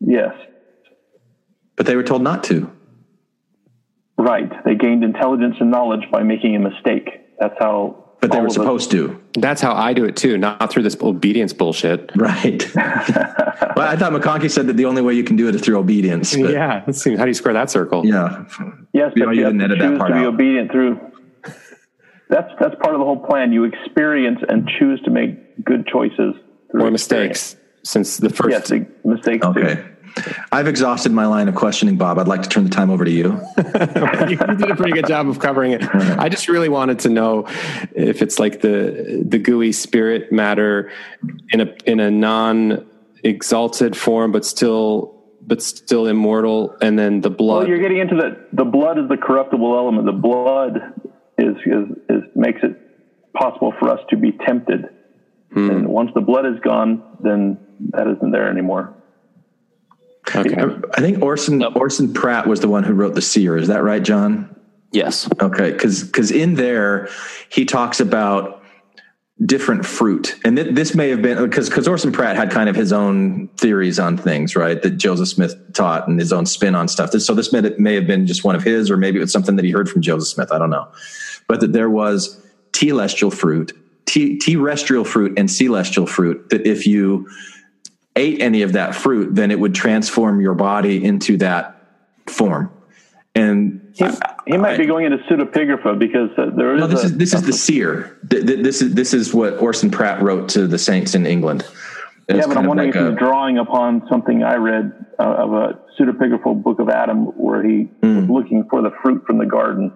Yes, but they were told not to. right. They gained intelligence and knowledge by making a mistake. That's how. But they were of us- supposed to. That's how I do it too, not through this obedience bullshit. Right. well, I thought McConkie said that the only way you can do it is through obedience. But yeah, let's see. How do you square that circle? yeah. Yes, You know, but you you didn't edit that choose part to be out. obedient through. That's that's part of the whole plan. You experience and choose to make good choices through Or experience. mistakes since the first. Yes, the mistakes Okay. too. I've exhausted my line of questioning, Bob. I'd like to turn the time over to you. you did a pretty good job of covering it. I just really wanted to know if it's like the the gooey spirit matter in a in a non exalted form, but still but still immortal, and then the blood. Well, blood. you're getting into the the blood is the corruptible element. The blood is is, is makes it possible for us to be tempted. Hmm. And once the blood is gone, then that isn't there anymore. okay. I think Orson Orson Pratt was the one who wrote the Seer. Is that right, John? Yes. Okay, because in there he talks about different fruit, and th- this may have been because because Orson Pratt had kind of his own theories on things, right? That Joseph Smith taught and his own spin on stuff. So this may, may have been just one of his, or maybe it was something that he heard from Joseph Smith. I don't know, but that there was telestial fruit, t- terrestrial fruit, and celestial fruit. That if you ate any of that fruit, then it would transform your body into that form. And He, he might be going into pseudepigrapha because uh, there is no, this a, is this is the seer. Th- th- This is this is what Orson Pratt wrote to the saints in England. yeah, but I'm wondering like if a- he's drawing upon something I read uh, of a pseudepigraphal book of Adam where he Hmm. was looking for the fruit from the garden.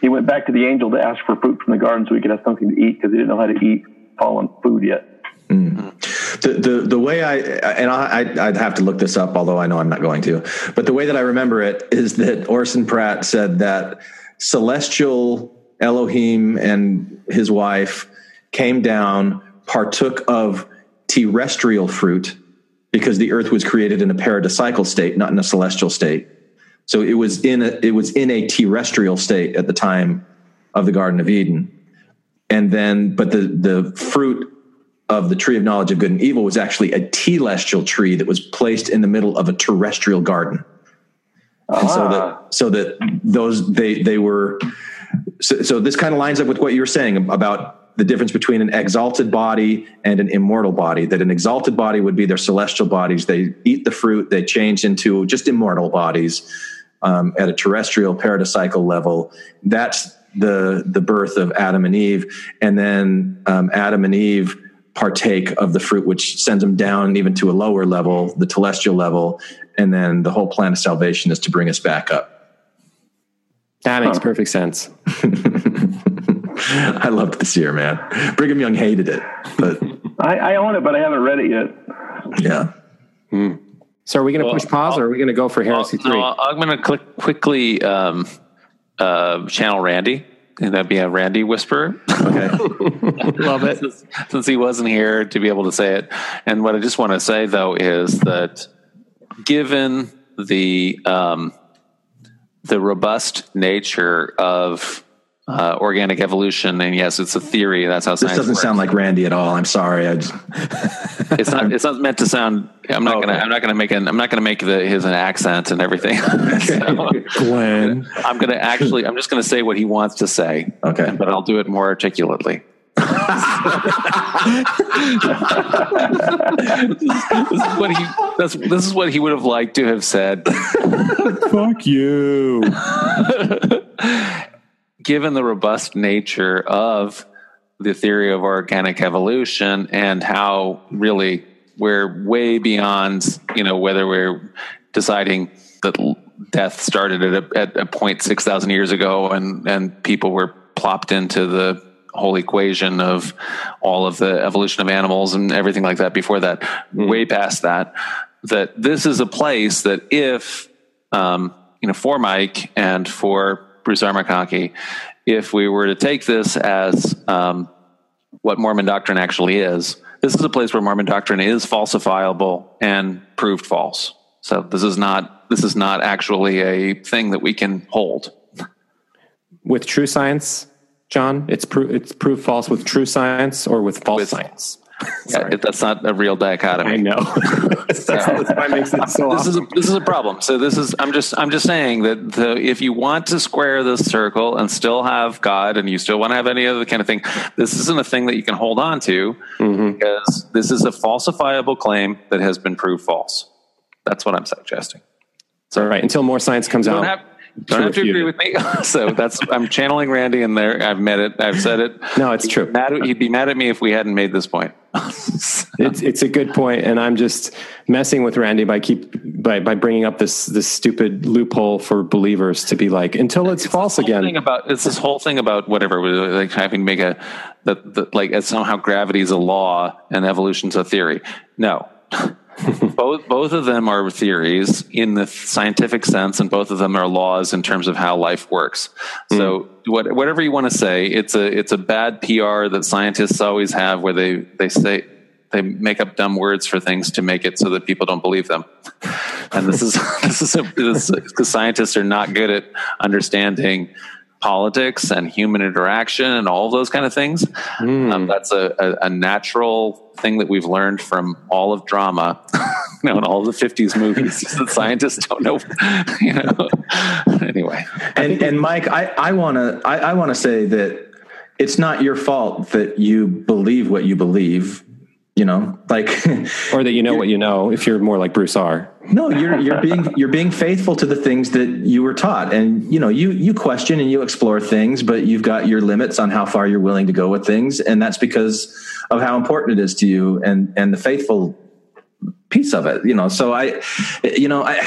He went back to the angel to ask for fruit from the garden so he could have something to eat because he didn't know how to eat fallen food yet. Mm. the, the the way I and I I'd- I'd have to look this up, although I know I'm not going to. But the way that I remember it is that Orson Pratt said that celestial Elohim and his wife came down, partook of terrestrial fruit because the earth was created in a paradisical state, not in a celestial state. So it was in a it was in a terrestrial state at the time of the Garden of Eden. And then but the the fruit of the tree of knowledge of good and evil was actually a telestial tree that was placed in the middle of a terrestrial garden. And so that ah. so that those they they were so, so this kind of lines up with what you were saying about the difference between an exalted body and an immortal body that an exalted body would be their celestial bodies they eat the fruit they change into just immortal bodies um, at a terrestrial paradisical level that's the the birth of adam and eve and then um, adam and eve partake of the fruit which sends them down even to a lower level the telestial level and then the whole plan of salvation is to bring us back up That makes perfect sense. I loved this Seer, man. Brigham Young hated it, but I, I own it, but I haven't read it yet. yeah. So are we going to Well, push pause, or are we going to go for heresy No, three? I'm going to click quickly um, uh, channel Randy. And that'd be a Randy whisper. Okay. Love it. since, since he wasn't here to be able to say it. And what I just want to say though is that given the um, the robust nature of uh, organic evolution, and yes, it's a theory. That's how This science This doesn't works. sound like Randy at all. I'm sorry. I just, it's not. It's not meant to sound. I'm not Okay. gonna. I'm not gonna make an. I'm not gonna make the, his an accent and everything. So, Glenn. I'm gonna actually. I'm just gonna say what he wants to say. Okay. But I'll do it more articulately. this is what he. That's, this is what he would have liked to have said. Fuck you. Given the robust nature of the theory of organic evolution and how really we're way beyond, you know, whether we're deciding that death started at a, at a point 6,000 years ago and, and people were plopped into the whole equation of all of the evolution of animals and everything like that before that, way past that, that this is a place that if, um, you know, for Mike and for Bruce R. McConkie, if we were to take this as um, what Mormon doctrine actually is, this is a place where Mormon doctrine is falsifiable and proved false. So this is not this is not actually a thing that we can hold. With true science, John, it's pro- it's proved false with true science or with false With- science. Yeah, that's not a real dichotomy. I know. that's, that's why it makes it so this is a, this is a problem. So this is I'm just I'm just saying that the, if you want to square this circle and still have God and you still want to have any other kind of thing, this isn't a thing that you can hold on to mm-hmm. because this is a falsifiable claim that has been proved false. That's what I'm suggesting. So, All right. Until more science comes out. have Don't have to agree with me. so that's I'm channeling Randy in there. I've met it. I've said it. No, it's true. Mad at, he'd be mad at me if we hadn't made this point. it's it's a good point, and I'm just messing with Randy by keep by by bringing up this this stupid loophole for believers to be like until it's, false again. thing about it's this whole thing about whatever like having to make a that that like as somehow gravity is a law and evolution's a theory. No. both both of them are theories in the scientific sense, and both of them are laws in terms of how life works. Hmm. So, what, whatever you want to say, it's a it's a bad PR that scientists always have, where they they say they make up dumb words for things to make it so that people don't believe them. And this is this is because scientists are not good at understanding politics and human interaction and all those kind of things. Um, that's a, a, a natural thing that we've learned from all of drama, you know, in all the '50s movies. that scientists don't know, you know. anyway, and and Mike, I I want to I, I want to say that it's not your fault that you believe what you believe. You know, like or that you know what you know. If you're more like Bruce R. No, you're you're being you're being faithful to the things that you were taught, and you know you you question and you explore things, but you've got your limits on how far you're willing to go with things, and that's because of how important it is to you and and the faithful piece of it. You know, so I, you know, I,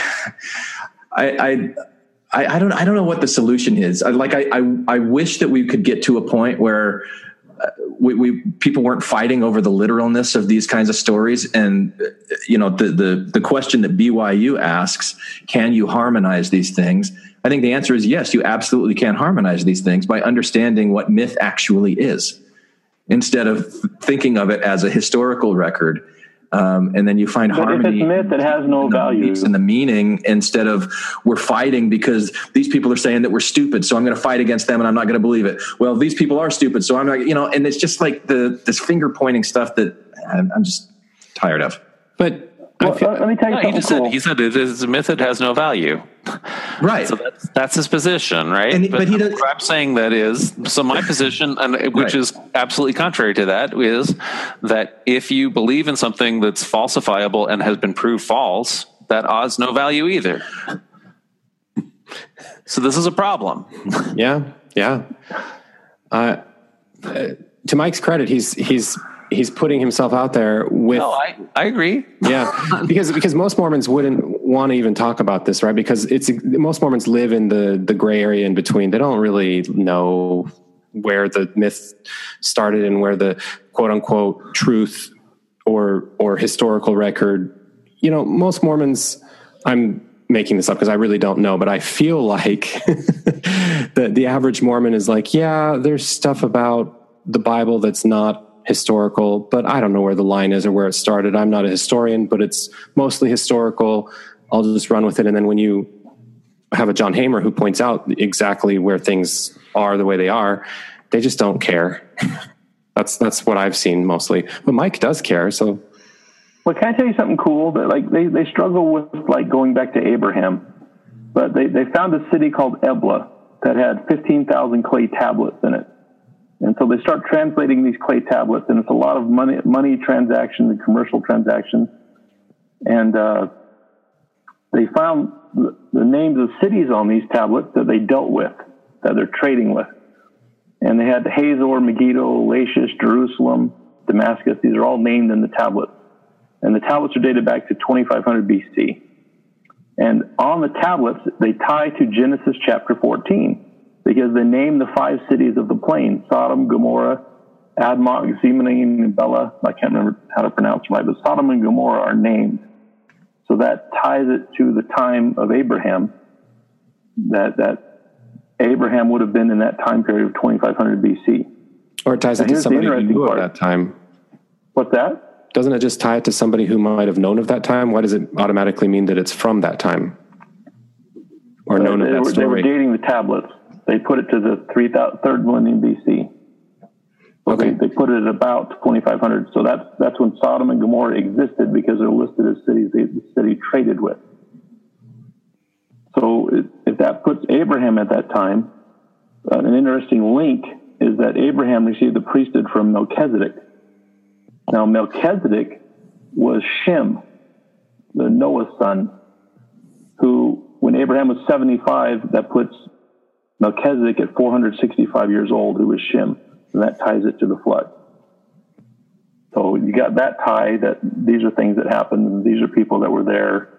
I. I I, I don't. I don't know what the solution is. I, like, I, I, I wish that we could get to a point where we, we people weren't fighting over the literalness of these kinds of stories. And you know the the the question that BYU asks can you harmonize these things? I think the answer is yes you absolutely can harmonize these things by understanding what myth actually is. Instead of thinking of it as a historical record um, and then you find But if harmony it's myth, it has no value. and the meaning instead of we're fighting because these people are saying that we're stupid so i'm going to fight against them and i'm not going to believe it well these people are stupid so i'm not you know and it's just like the this finger pointing stuff that i'm, I'm just tired of but Well, let me tell you no, he something just cool. said he said it is method has no value. Right. So that's that's his position, right? And he- but he does- what I'm saying that is so my position, and which Right. is absolutely contrary to that, is that if you believe in something that's falsifiable and has been proved false, that has no value either. So this is a problem. Yeah, yeah. Uh, uh, to Mike's credit, he's he's he's putting himself out there with. No, I I agree. yeah, because because most Mormons wouldn't want to even talk about this, right? Because it's most Mormons live in the the gray area in between. They don't really know where the myth started and where the quote unquote truth or or historical record. You know, most Mormons. I'm making this up because I really don't know, but I feel like the the average Mormon is like, yeah, there's stuff about the Bible that's not historical, but I don't know where the line is or where it started. I'm not a historian, but it's mostly historical. I'll just run with it. And then when you have a John Hamer who points out exactly where things are the way they are, they just don't care. That's that's what I've seen mostly. But Mike does care, so Well, can I tell you something cool? That like they, they struggle with like going back to Abraham, but they, they found a city called Ebla that had fifteen thousand clay tablets in it, and so they start translating these clay tablets, and it's a lot of money money transactions and commercial transactions, and uh, they found the, names of cities on these tablets that they dealt with, that they're trading with, and they had Hazor, Megiddo, Lachish, Jerusalem, Damascus. These are all named in the tablets and the tablets are dated back to 2500 BC. And on the tablets, they tie to Genesis chapter 14 because they name the five cities of the plain Sodom, Gomorrah, Admah, Zemanine, and Bela. I can't remember how to pronounce it right, but Sodom and Gomorrah are named. So that ties it to the time of Abraham, that, that Abraham would have been in that time period of 2500 BC. or it ties Now, it to somebody who knew part. at that time. What's that? Doesn't it just tie it to somebody who might have known of that time? Why does it automatically mean that it's from that time or uh, known of they, that were, they were dating the tablets. They put it to the 3000 third millennium BC. So Okay. they, they put it at about 2500. So that's that's when Sodom and Gomorrah existed because they're listed as cities they, the city traded with. So if, if that puts Abraham at that time, uh, an interesting link is that Abraham received the priesthood from Melchizedek. Now Melchizedek was Shem, the Noah's son, who when Abraham was 75, that puts Melchizedek at 465 years old, who was Shem, and that ties it to the flood. So you got that tie that these are things that happened, these are people that were there.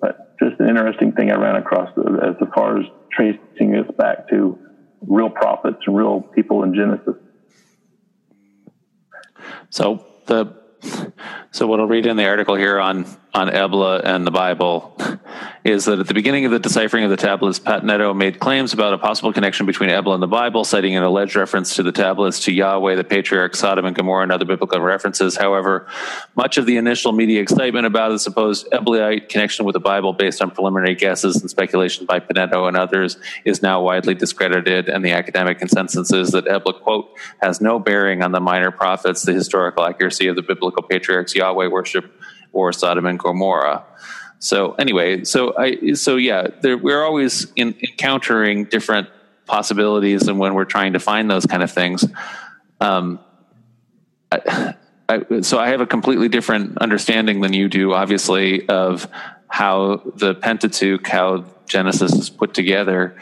But just an interesting thing I ran across as far as tracing this back to real prophets and real people in Genesis. So the so what I'll read in the article here on on Ebla and the Bible is that at the beginning of the deciphering of the tablets, Pettinato made claims about a possible connection between Ebla and the Bible, citing an alleged reference to the tablets to Yahweh, the patriarch, Sodom and Gomorrah, and other biblical references. However, much of the initial media excitement about the supposed Eblaite connection with the Bible, based on preliminary guesses and speculation by Pettinato and others, is now widely discredited, and the academic consensus is that Ebla, quote, has no bearing on the minor prophets, the historical accuracy of the biblical patriarchs, Yahweh worship, or Sodom and Gomorrah. So anyway, so I so yeah, there, we're always in, encountering different possibilities, and when we're trying to find those kind of things, um, I, I, so I have a completely different understanding than you do, obviously, of how the Pentateuch, how Genesis is put together,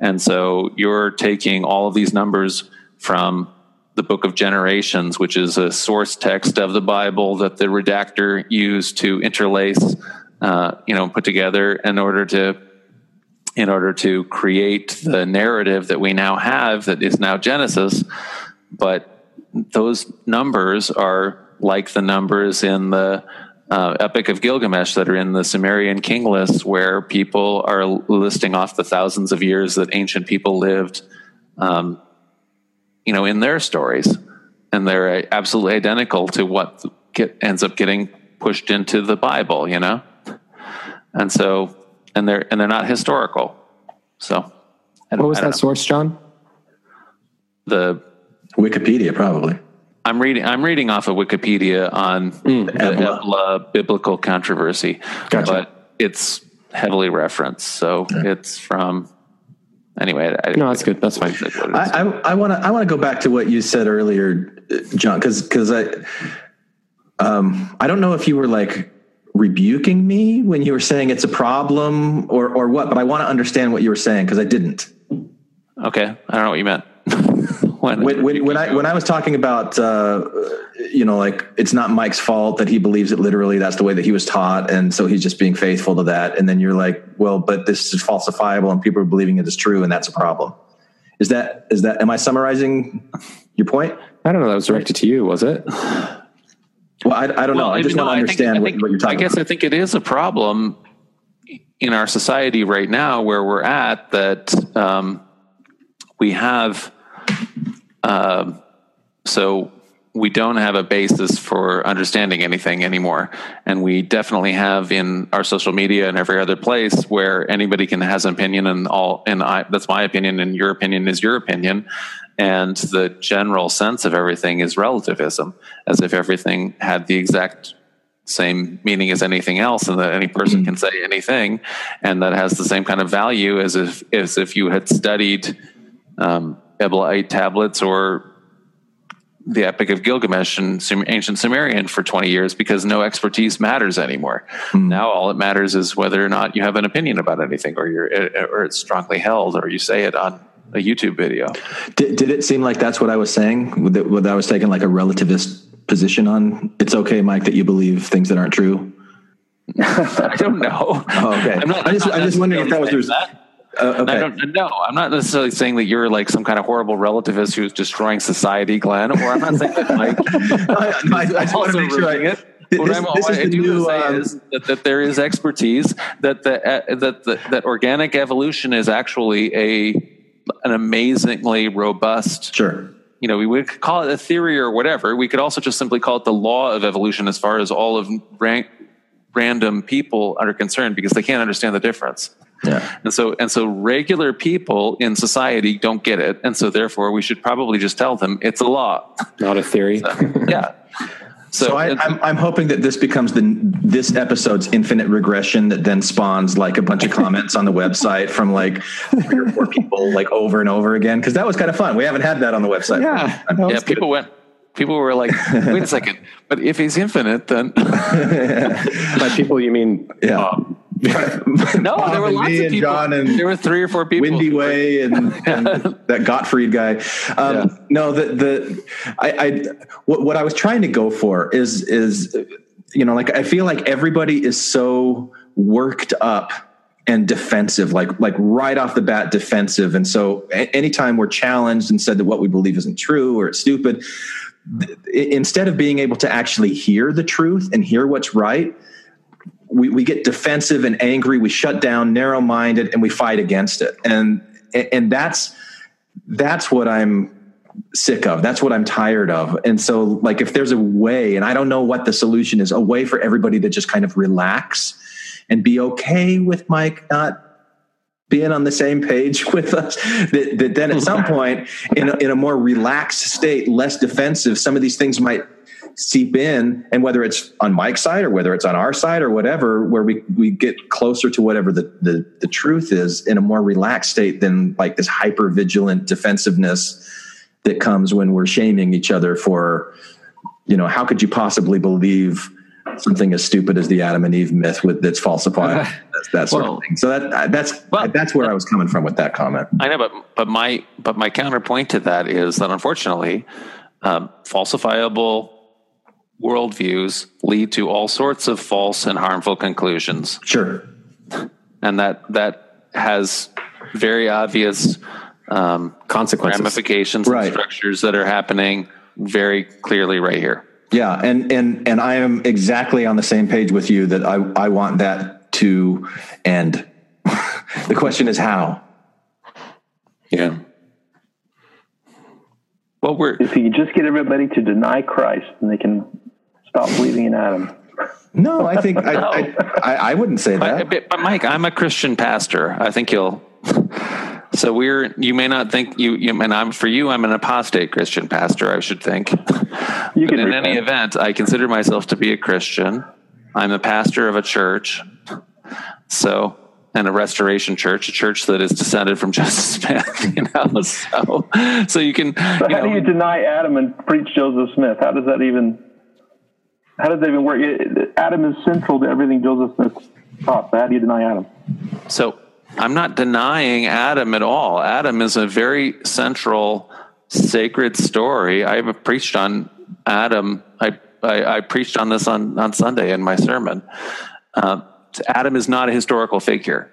and so you're taking all of these numbers from the book of generations which is a source text of the bible that the redactor used to interlace uh, you know put together in order to in order to create the narrative that we now have that is now genesis. But those numbers are like the numbers in the uh, Epic of Gilgamesh that are in the Sumerian king lists, where people are listing off the thousands of years that ancient people lived um, you know, in their stories, and they're absolutely identical to what get, ends up getting pushed into the Bible, you know, and so and they're and they're not historical. So, what was that know. source, John? The Wikipedia, probably. I'm reading. I'm reading off of Wikipedia on mm, the Ebla. Ebla biblical controversy, gotcha. but it's heavily referenced. So yeah. it's from anyway, I, no, that's good. That's fine. I want to I want to go back to what you said earlier, John, because because I um I don't know if you were like rebuking me when you were saying it's a problem or or what, but I want to understand what you were saying because I didn't. Okay, I don't know what you meant. when, when, when, when I when I was talking about uh, you know like it's not Mike's fault that he believes it literally that's the way that he was taught and so he's just being faithful to that and then you're like well but this is falsifiable and people are believing it is true and that's a problem. Is that is that am I summarizing your point? I don't know that was directed to you was it? Well, I, I don't well, know. I just want to understand think, what, think, what, you're talking. I guess about. I think it is a problem in our society right now where we're at that um, we have um, so we don't have a basis for understanding anything anymore and we definitely have in our social media and every other place where anybody can has an opinion and all and I, that's my opinion and your opinion is your opinion and the general sense of everything is relativism as if everything had the exact same meaning as anything else and that any person mm-hmm. can say anything and that has the same kind of value as if as if you had studied um, Eblaite tablets or the Epic of Gilgamesh and ancient Sumerian for 20 years because no expertise matters anymore. Mm. Now all it matters is whether or not you have an opinion about anything or you're or it's strongly held or you say it on a YouTube video. Did, did it seem like that's what I was saying? That, that I was taking like a relativist position on it's okay, Mike, that you believe things that aren't true? I don't know. Oh, okay. I'm, not, I just, I'm just wondering if that was that. Uh, okay. I don't no, I'm not necessarily saying that you're like some kind of horrible relativist who's destroying society, Glenn. Or I'm not saying that Mike. I, I, I just want to make sure I, it. What, this, this what I do new, say um, is that, that, there is expertise that the, uh, that the, that organic evolution is actually a an amazingly robust. Sure. You know, we would call it a theory or whatever. We could also just simply call it the law of evolution, as far as all of rank, random people are concerned, because they can't understand the difference. Yeah. And so and so regular people in society don't get it. And so therefore we should probably just tell them it's a law. Not a theory. So, yeah. So, so I, am I'm, I'm hoping that this becomes the this episode's infinite regression that then spawns like a bunch of comments on the website from like three or four people like over and over again because that was kind of fun. We haven't had that on the website. Yeah, yeah. People went people were like, wait a second, but if he's infinite, then by people you mean yeah. Um, No, there were lots me of and people. John and there were three or four people. Windy Way and, and that Gottfried guy. Um, No, the the I, I what, what I was trying to go for is is you know like I feel like everybody is so worked up and defensive, like like right off the bat defensive, and so a- anytime we're challenged and said that what we believe isn't true or it's stupid, th- instead of being able to actually hear the truth and hear what's right we, we get defensive and angry we shut down narrow-minded and we fight against it. And and that's that's what i'm sick of. That's what i'm tired of. And so like if there's a way and i don't know what the solution is a way for everybody to just kind of relax and be okay with mike not being on the same page with us that, that then at some point in a, in a more relaxed state less defensive some of these things might seep in and whether it's on mike's side or whether it's on our side or whatever where we, we get closer to whatever the, the, the truth is in a more relaxed state than like this hyper vigilant defensiveness that comes when we're shaming each other for you know how could you possibly believe something as stupid as the adam and eve myth with that's falsified? That's that sort Well- of thing. So that that's that's where i was coming from with that comment. I know, but but my but my counterpoint to that is that unfortunately, um, falsifiable worldviews lead to all sorts of false and harmful conclusions. Sure, and that that has very obvious um, consequences, ramifications, and structures that are happening very clearly right here. Yeah, and and and I am exactly on the same page with you that I I want that to end. the question is how. Yeah. Well, we're if you just get everybody to deny Christ, then they can stop believing in Adam. No, I think I, I, I, I wouldn't say that. But, but Mike, I'm a Christian pastor. I think you'll. So we're. You may not think you. you and I'm for you. I'm an apostate Christian pastor. I should think. You but in any event, I consider myself to be a Christian. I'm a pastor of a church. So and a restoration church, a church that is descended from Joseph Smith. You know, so so you can. So how do you deny Adam and preach Joseph Smith? How does that even? How does that even work? It- Adam is central to everything Joseph Smith taught. So how do you deny Adam? So I'm not denying Adam at all. Adam is a very central, sacred story. I have preached on Adam. I I, I preached on this on on Sunday in my sermon. Uh, Adam is not a historical figure.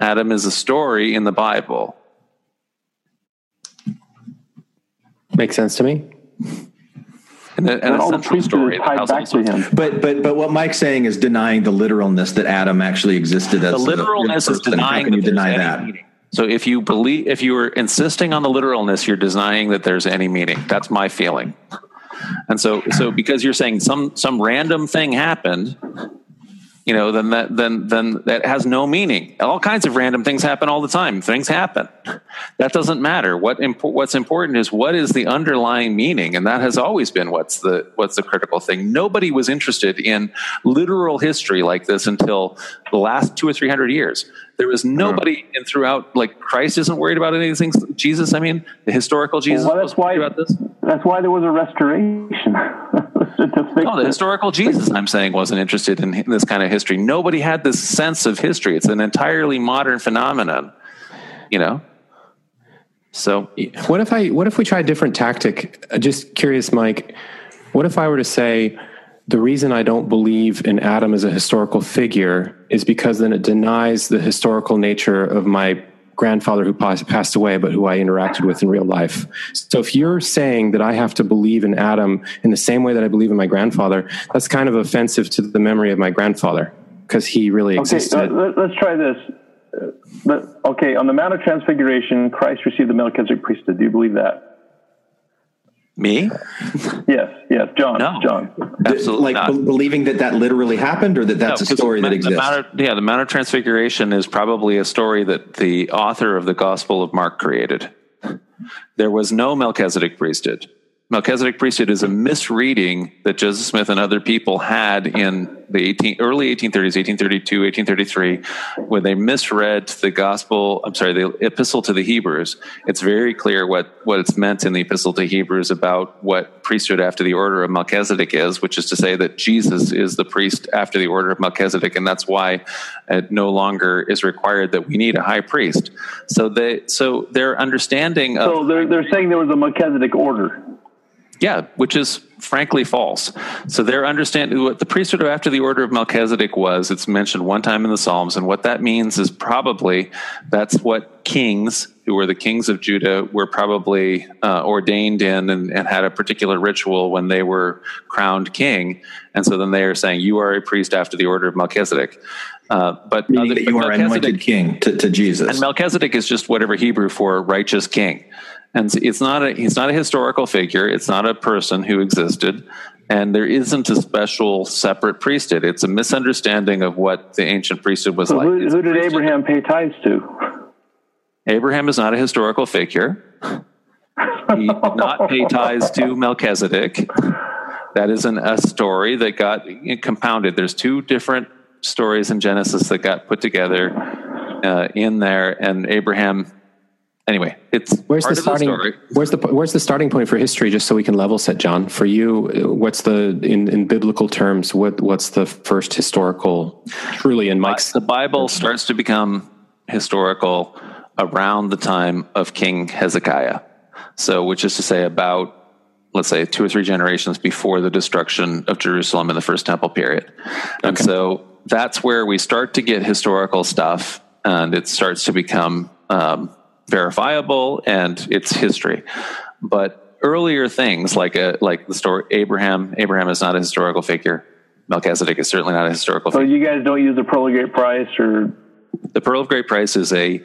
Adam is a story in the Bible. Makes sense to me. And, a, and a central story. that has all sorts of- But but but what Mike's saying is denying the literalness that Adam actually existed as The a real literalness is person. How denying can you deny that? meaning. So if you believe, if you are insisting on the literalness, you're denying that there's any meaning. That's my feeling. And so, so because you're saying some some random thing happened, you know, then that then then that has no meaning. All kinds of random things happen all the time. Things happen. That doesn't matter. What impo- what's important is what is the underlying meaning, and that has always been what's the what's the critical thing. Nobody was interested in literal history like this until the last two or three hundred years. There was mm-hmm. nobody in throughout like Christ isn't worried about any of these things. Jesus, I mean, the historical Jesus Well, was worried about this. That's why there was a restoration. to fix No, the it. historical Jesus, I'm saying, wasn't interested in this kind of history. Nobody had this sense of history. It's an entirely modern phenomenon, you know? So, What if I? What if we try a different tactic? Uh, Just curious, Mike. What if I were to say the reason I don't believe in Adam as a historical figure is because then it denies the historical nature of my grandfather who passed away, but who I interacted with in real life. So if you're saying that I have to believe in Adam in the same way that I believe in my grandfather, that's kind of offensive to the memory of my grandfather because he really Okay, existed. uh, let, us try this. Uh, okay, on the Mount of Transfiguration, Christ received the Melchizedek priesthood. Do you believe that? Me? Yes, yes, John. John. Absolutely like be- believing that that literally happened, or that that's No, a 'cause story the, that exists. The Mount of, yeah, the Mount of Transfiguration is probably a story that the author of the Gospel of Mark created. There was no Melchizedek priesthood. Melchizedek priesthood is a misreading that Joseph Smith and other people had in the 18, early 1830s, 1832, 1833, when they misread the gospel, I'm sorry, the epistle to the Hebrews. It's very clear what, what it's meant in the epistle to Hebrews about what priesthood after the order of Melchizedek is, which is to say that Jesus is the priest after the order of Melchizedek, and that's why it no longer is required that we need a high priest. So they, so their understanding of So they're they're saying there was a Melchizedek order. Yeah, which is frankly false. So their understanding what the priesthood after the order of Melchizedek was, it's mentioned one time in the Psalms, and what that means is probably that's what kings who were the kings of Judah were probably uh, ordained in and, and had a particular ritual when they were crowned king, and so then they are saying you are a priest after the order of Melchizedek. Uh, but Meaning other- that you but are anointed king to, to Jesus. and Melchizedek is just whatever Hebrew for righteous king. And so it's not a, he's not a historical figure. It's not a person who existed. And there isn't a special separate priesthood. It's a misunderstanding of what the ancient priesthood was So like. who, who did priesthood- Abraham pay tithes to? Abraham is not a historical figure. He did not pay tithes to Melchizedek. That is an, a story that got compounded. There's two different stories in Genesis that got put together uh, in there, and Abraham. Anyway, it's Where's the starting? story. where's the where's the starting point for history? Just so we can level set, John. For you, what's the in, in biblical terms? What what's the first historical? Truly, in Mike's The Bible starts to become historical around the time of King Hezekiah. So, which is to say, about let's say two or three generations before the destruction of Jerusalem in the First Temple period. And so that's where we start to get historical stuff, and it starts to become um, verifiable, and it's history. But earlier things like a like the story Abraham. Abraham is not a historical figure. Melchizedek is certainly not a historical oh, So figure. you guys don't use the Pearl of Great Price or The Pearl of Great Price is a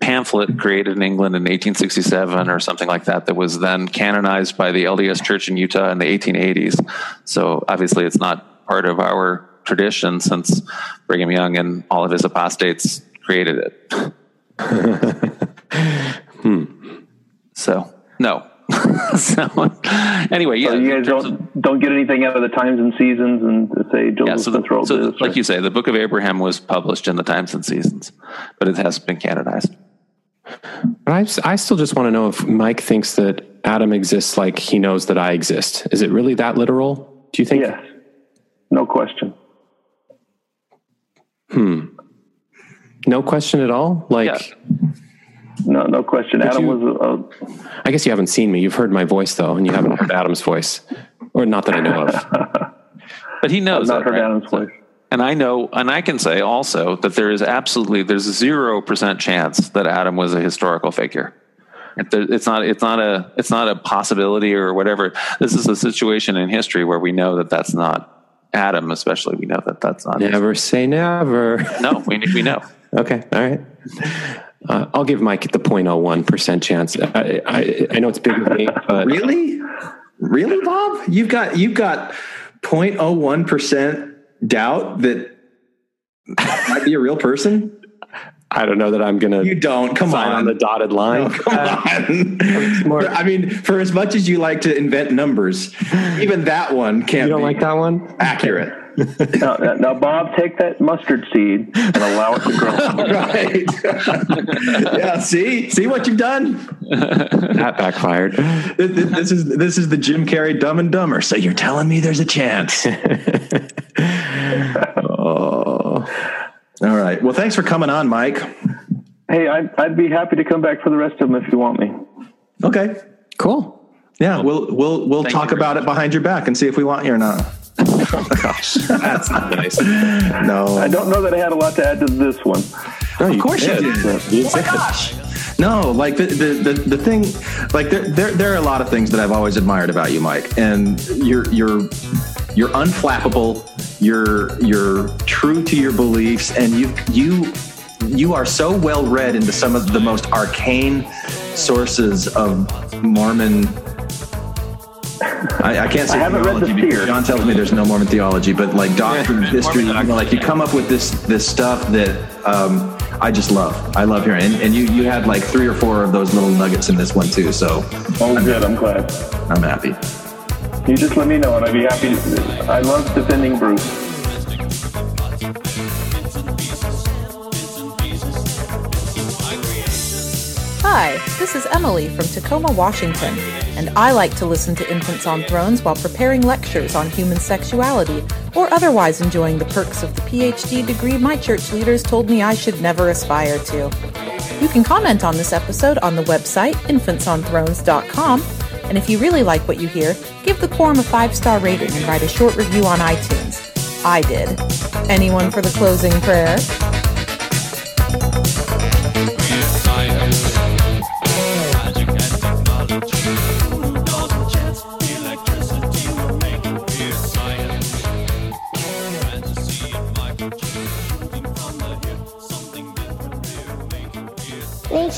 pamphlet created in England in 1867 or something like that that was then canonized by the LDS Church in Utah in the 1880s. So obviously it's not part of our tradition since Brigham Young and all of his apostates created it. So, no. so, anyway, yeah. so you guys don't don't get anything out of the times and seasons and say Joseph Yeah, so, the, Smith wrote so this. like you say, the Book of Abraham was published in the Times and Seasons, but it hasn't been canonized. But I, I still just want to know if Mike thinks that Adam exists like he knows that I exist. Is it really that literal? Do you think? Yes, no question. Hmm. No question at all. Like, No, no question. But Adam you- was a, I guess you haven't seen me. You've heard my voice though, and you haven't heard Adam's voice, or not that I know of. But he knows I've not that, heard right? Adam's voice. And I know, and I can say also that there is absolutely there's a zero percent chance that Adam was a historical figure. It's not. It's not a. It's not a possibility or whatever. This is a situation in history where we know that that's not Adam. Especially, we know that that's not. Never say never. No, we we know. Okay, all right. Uh, I'll give Mike the 0.01 percent chance. I, I, I know it's big of me, but really, really, Bob, you've got you've got 0.01 percent doubt that I might be a real person. I don't know that I'm gonna. You don't. Come sign on. on the dotted line. Come on. I mean, for as much as you like to invent numbers, even that one can't You don't be like that one? accurate. Now, now, Bob, take that mustard seed and allow it to grow. right. yeah. See, see what you've done. That backfired. This, this is this is the Jim Carrey Dumb and Dumber. So you're telling me there's a chance? oh. All right. Well, thanks for coming on, Mike. hey, I'd, I'd be happy to come back for the rest of them if you want me. Okay. Cool. Yeah, we'll we'll we'll Thank talk you very about it behind your back and see if we want you or not. Oh gosh, that's not nice. No. I don't know that I had a lot to add to this one. No, Of course you did. You Oh my gosh. No, like the, the the the thing, like there, there there are a lot of things that I've always admired about you, Mike, and you're you're you're unflappable. You're you're true to your beliefs, and you you you are so well read into some of the most arcane sources of Mormon. I, I can't say I haven't read the theology because John tells me there's no Mormon theology, but like doctrine, history, you know, like you come up with this this stuff that um, I just love. I love hearing. And, and you you had like three or four of those little nuggets in this one too. So Oh, good. I'm glad. I'm happy. You just let me know, and I'd be happy to. I love defending Bruce. Hi, this is Emily from Tacoma, Washington, and I like to listen to Infants on Thrones while preparing lectures on human sexuality or otherwise enjoying the perks of the PhD degree my church leaders told me I should never aspire to. You can comment on this episode on the website infantsonthrones.com, and if you really like what you hear, give the Quorum a five star rating and write a short review on iTunes. I did. Anyone for the closing prayer?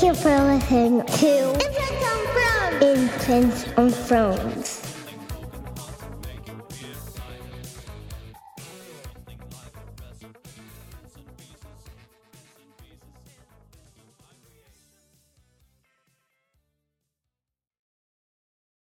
You for listening to Infants on Thrones.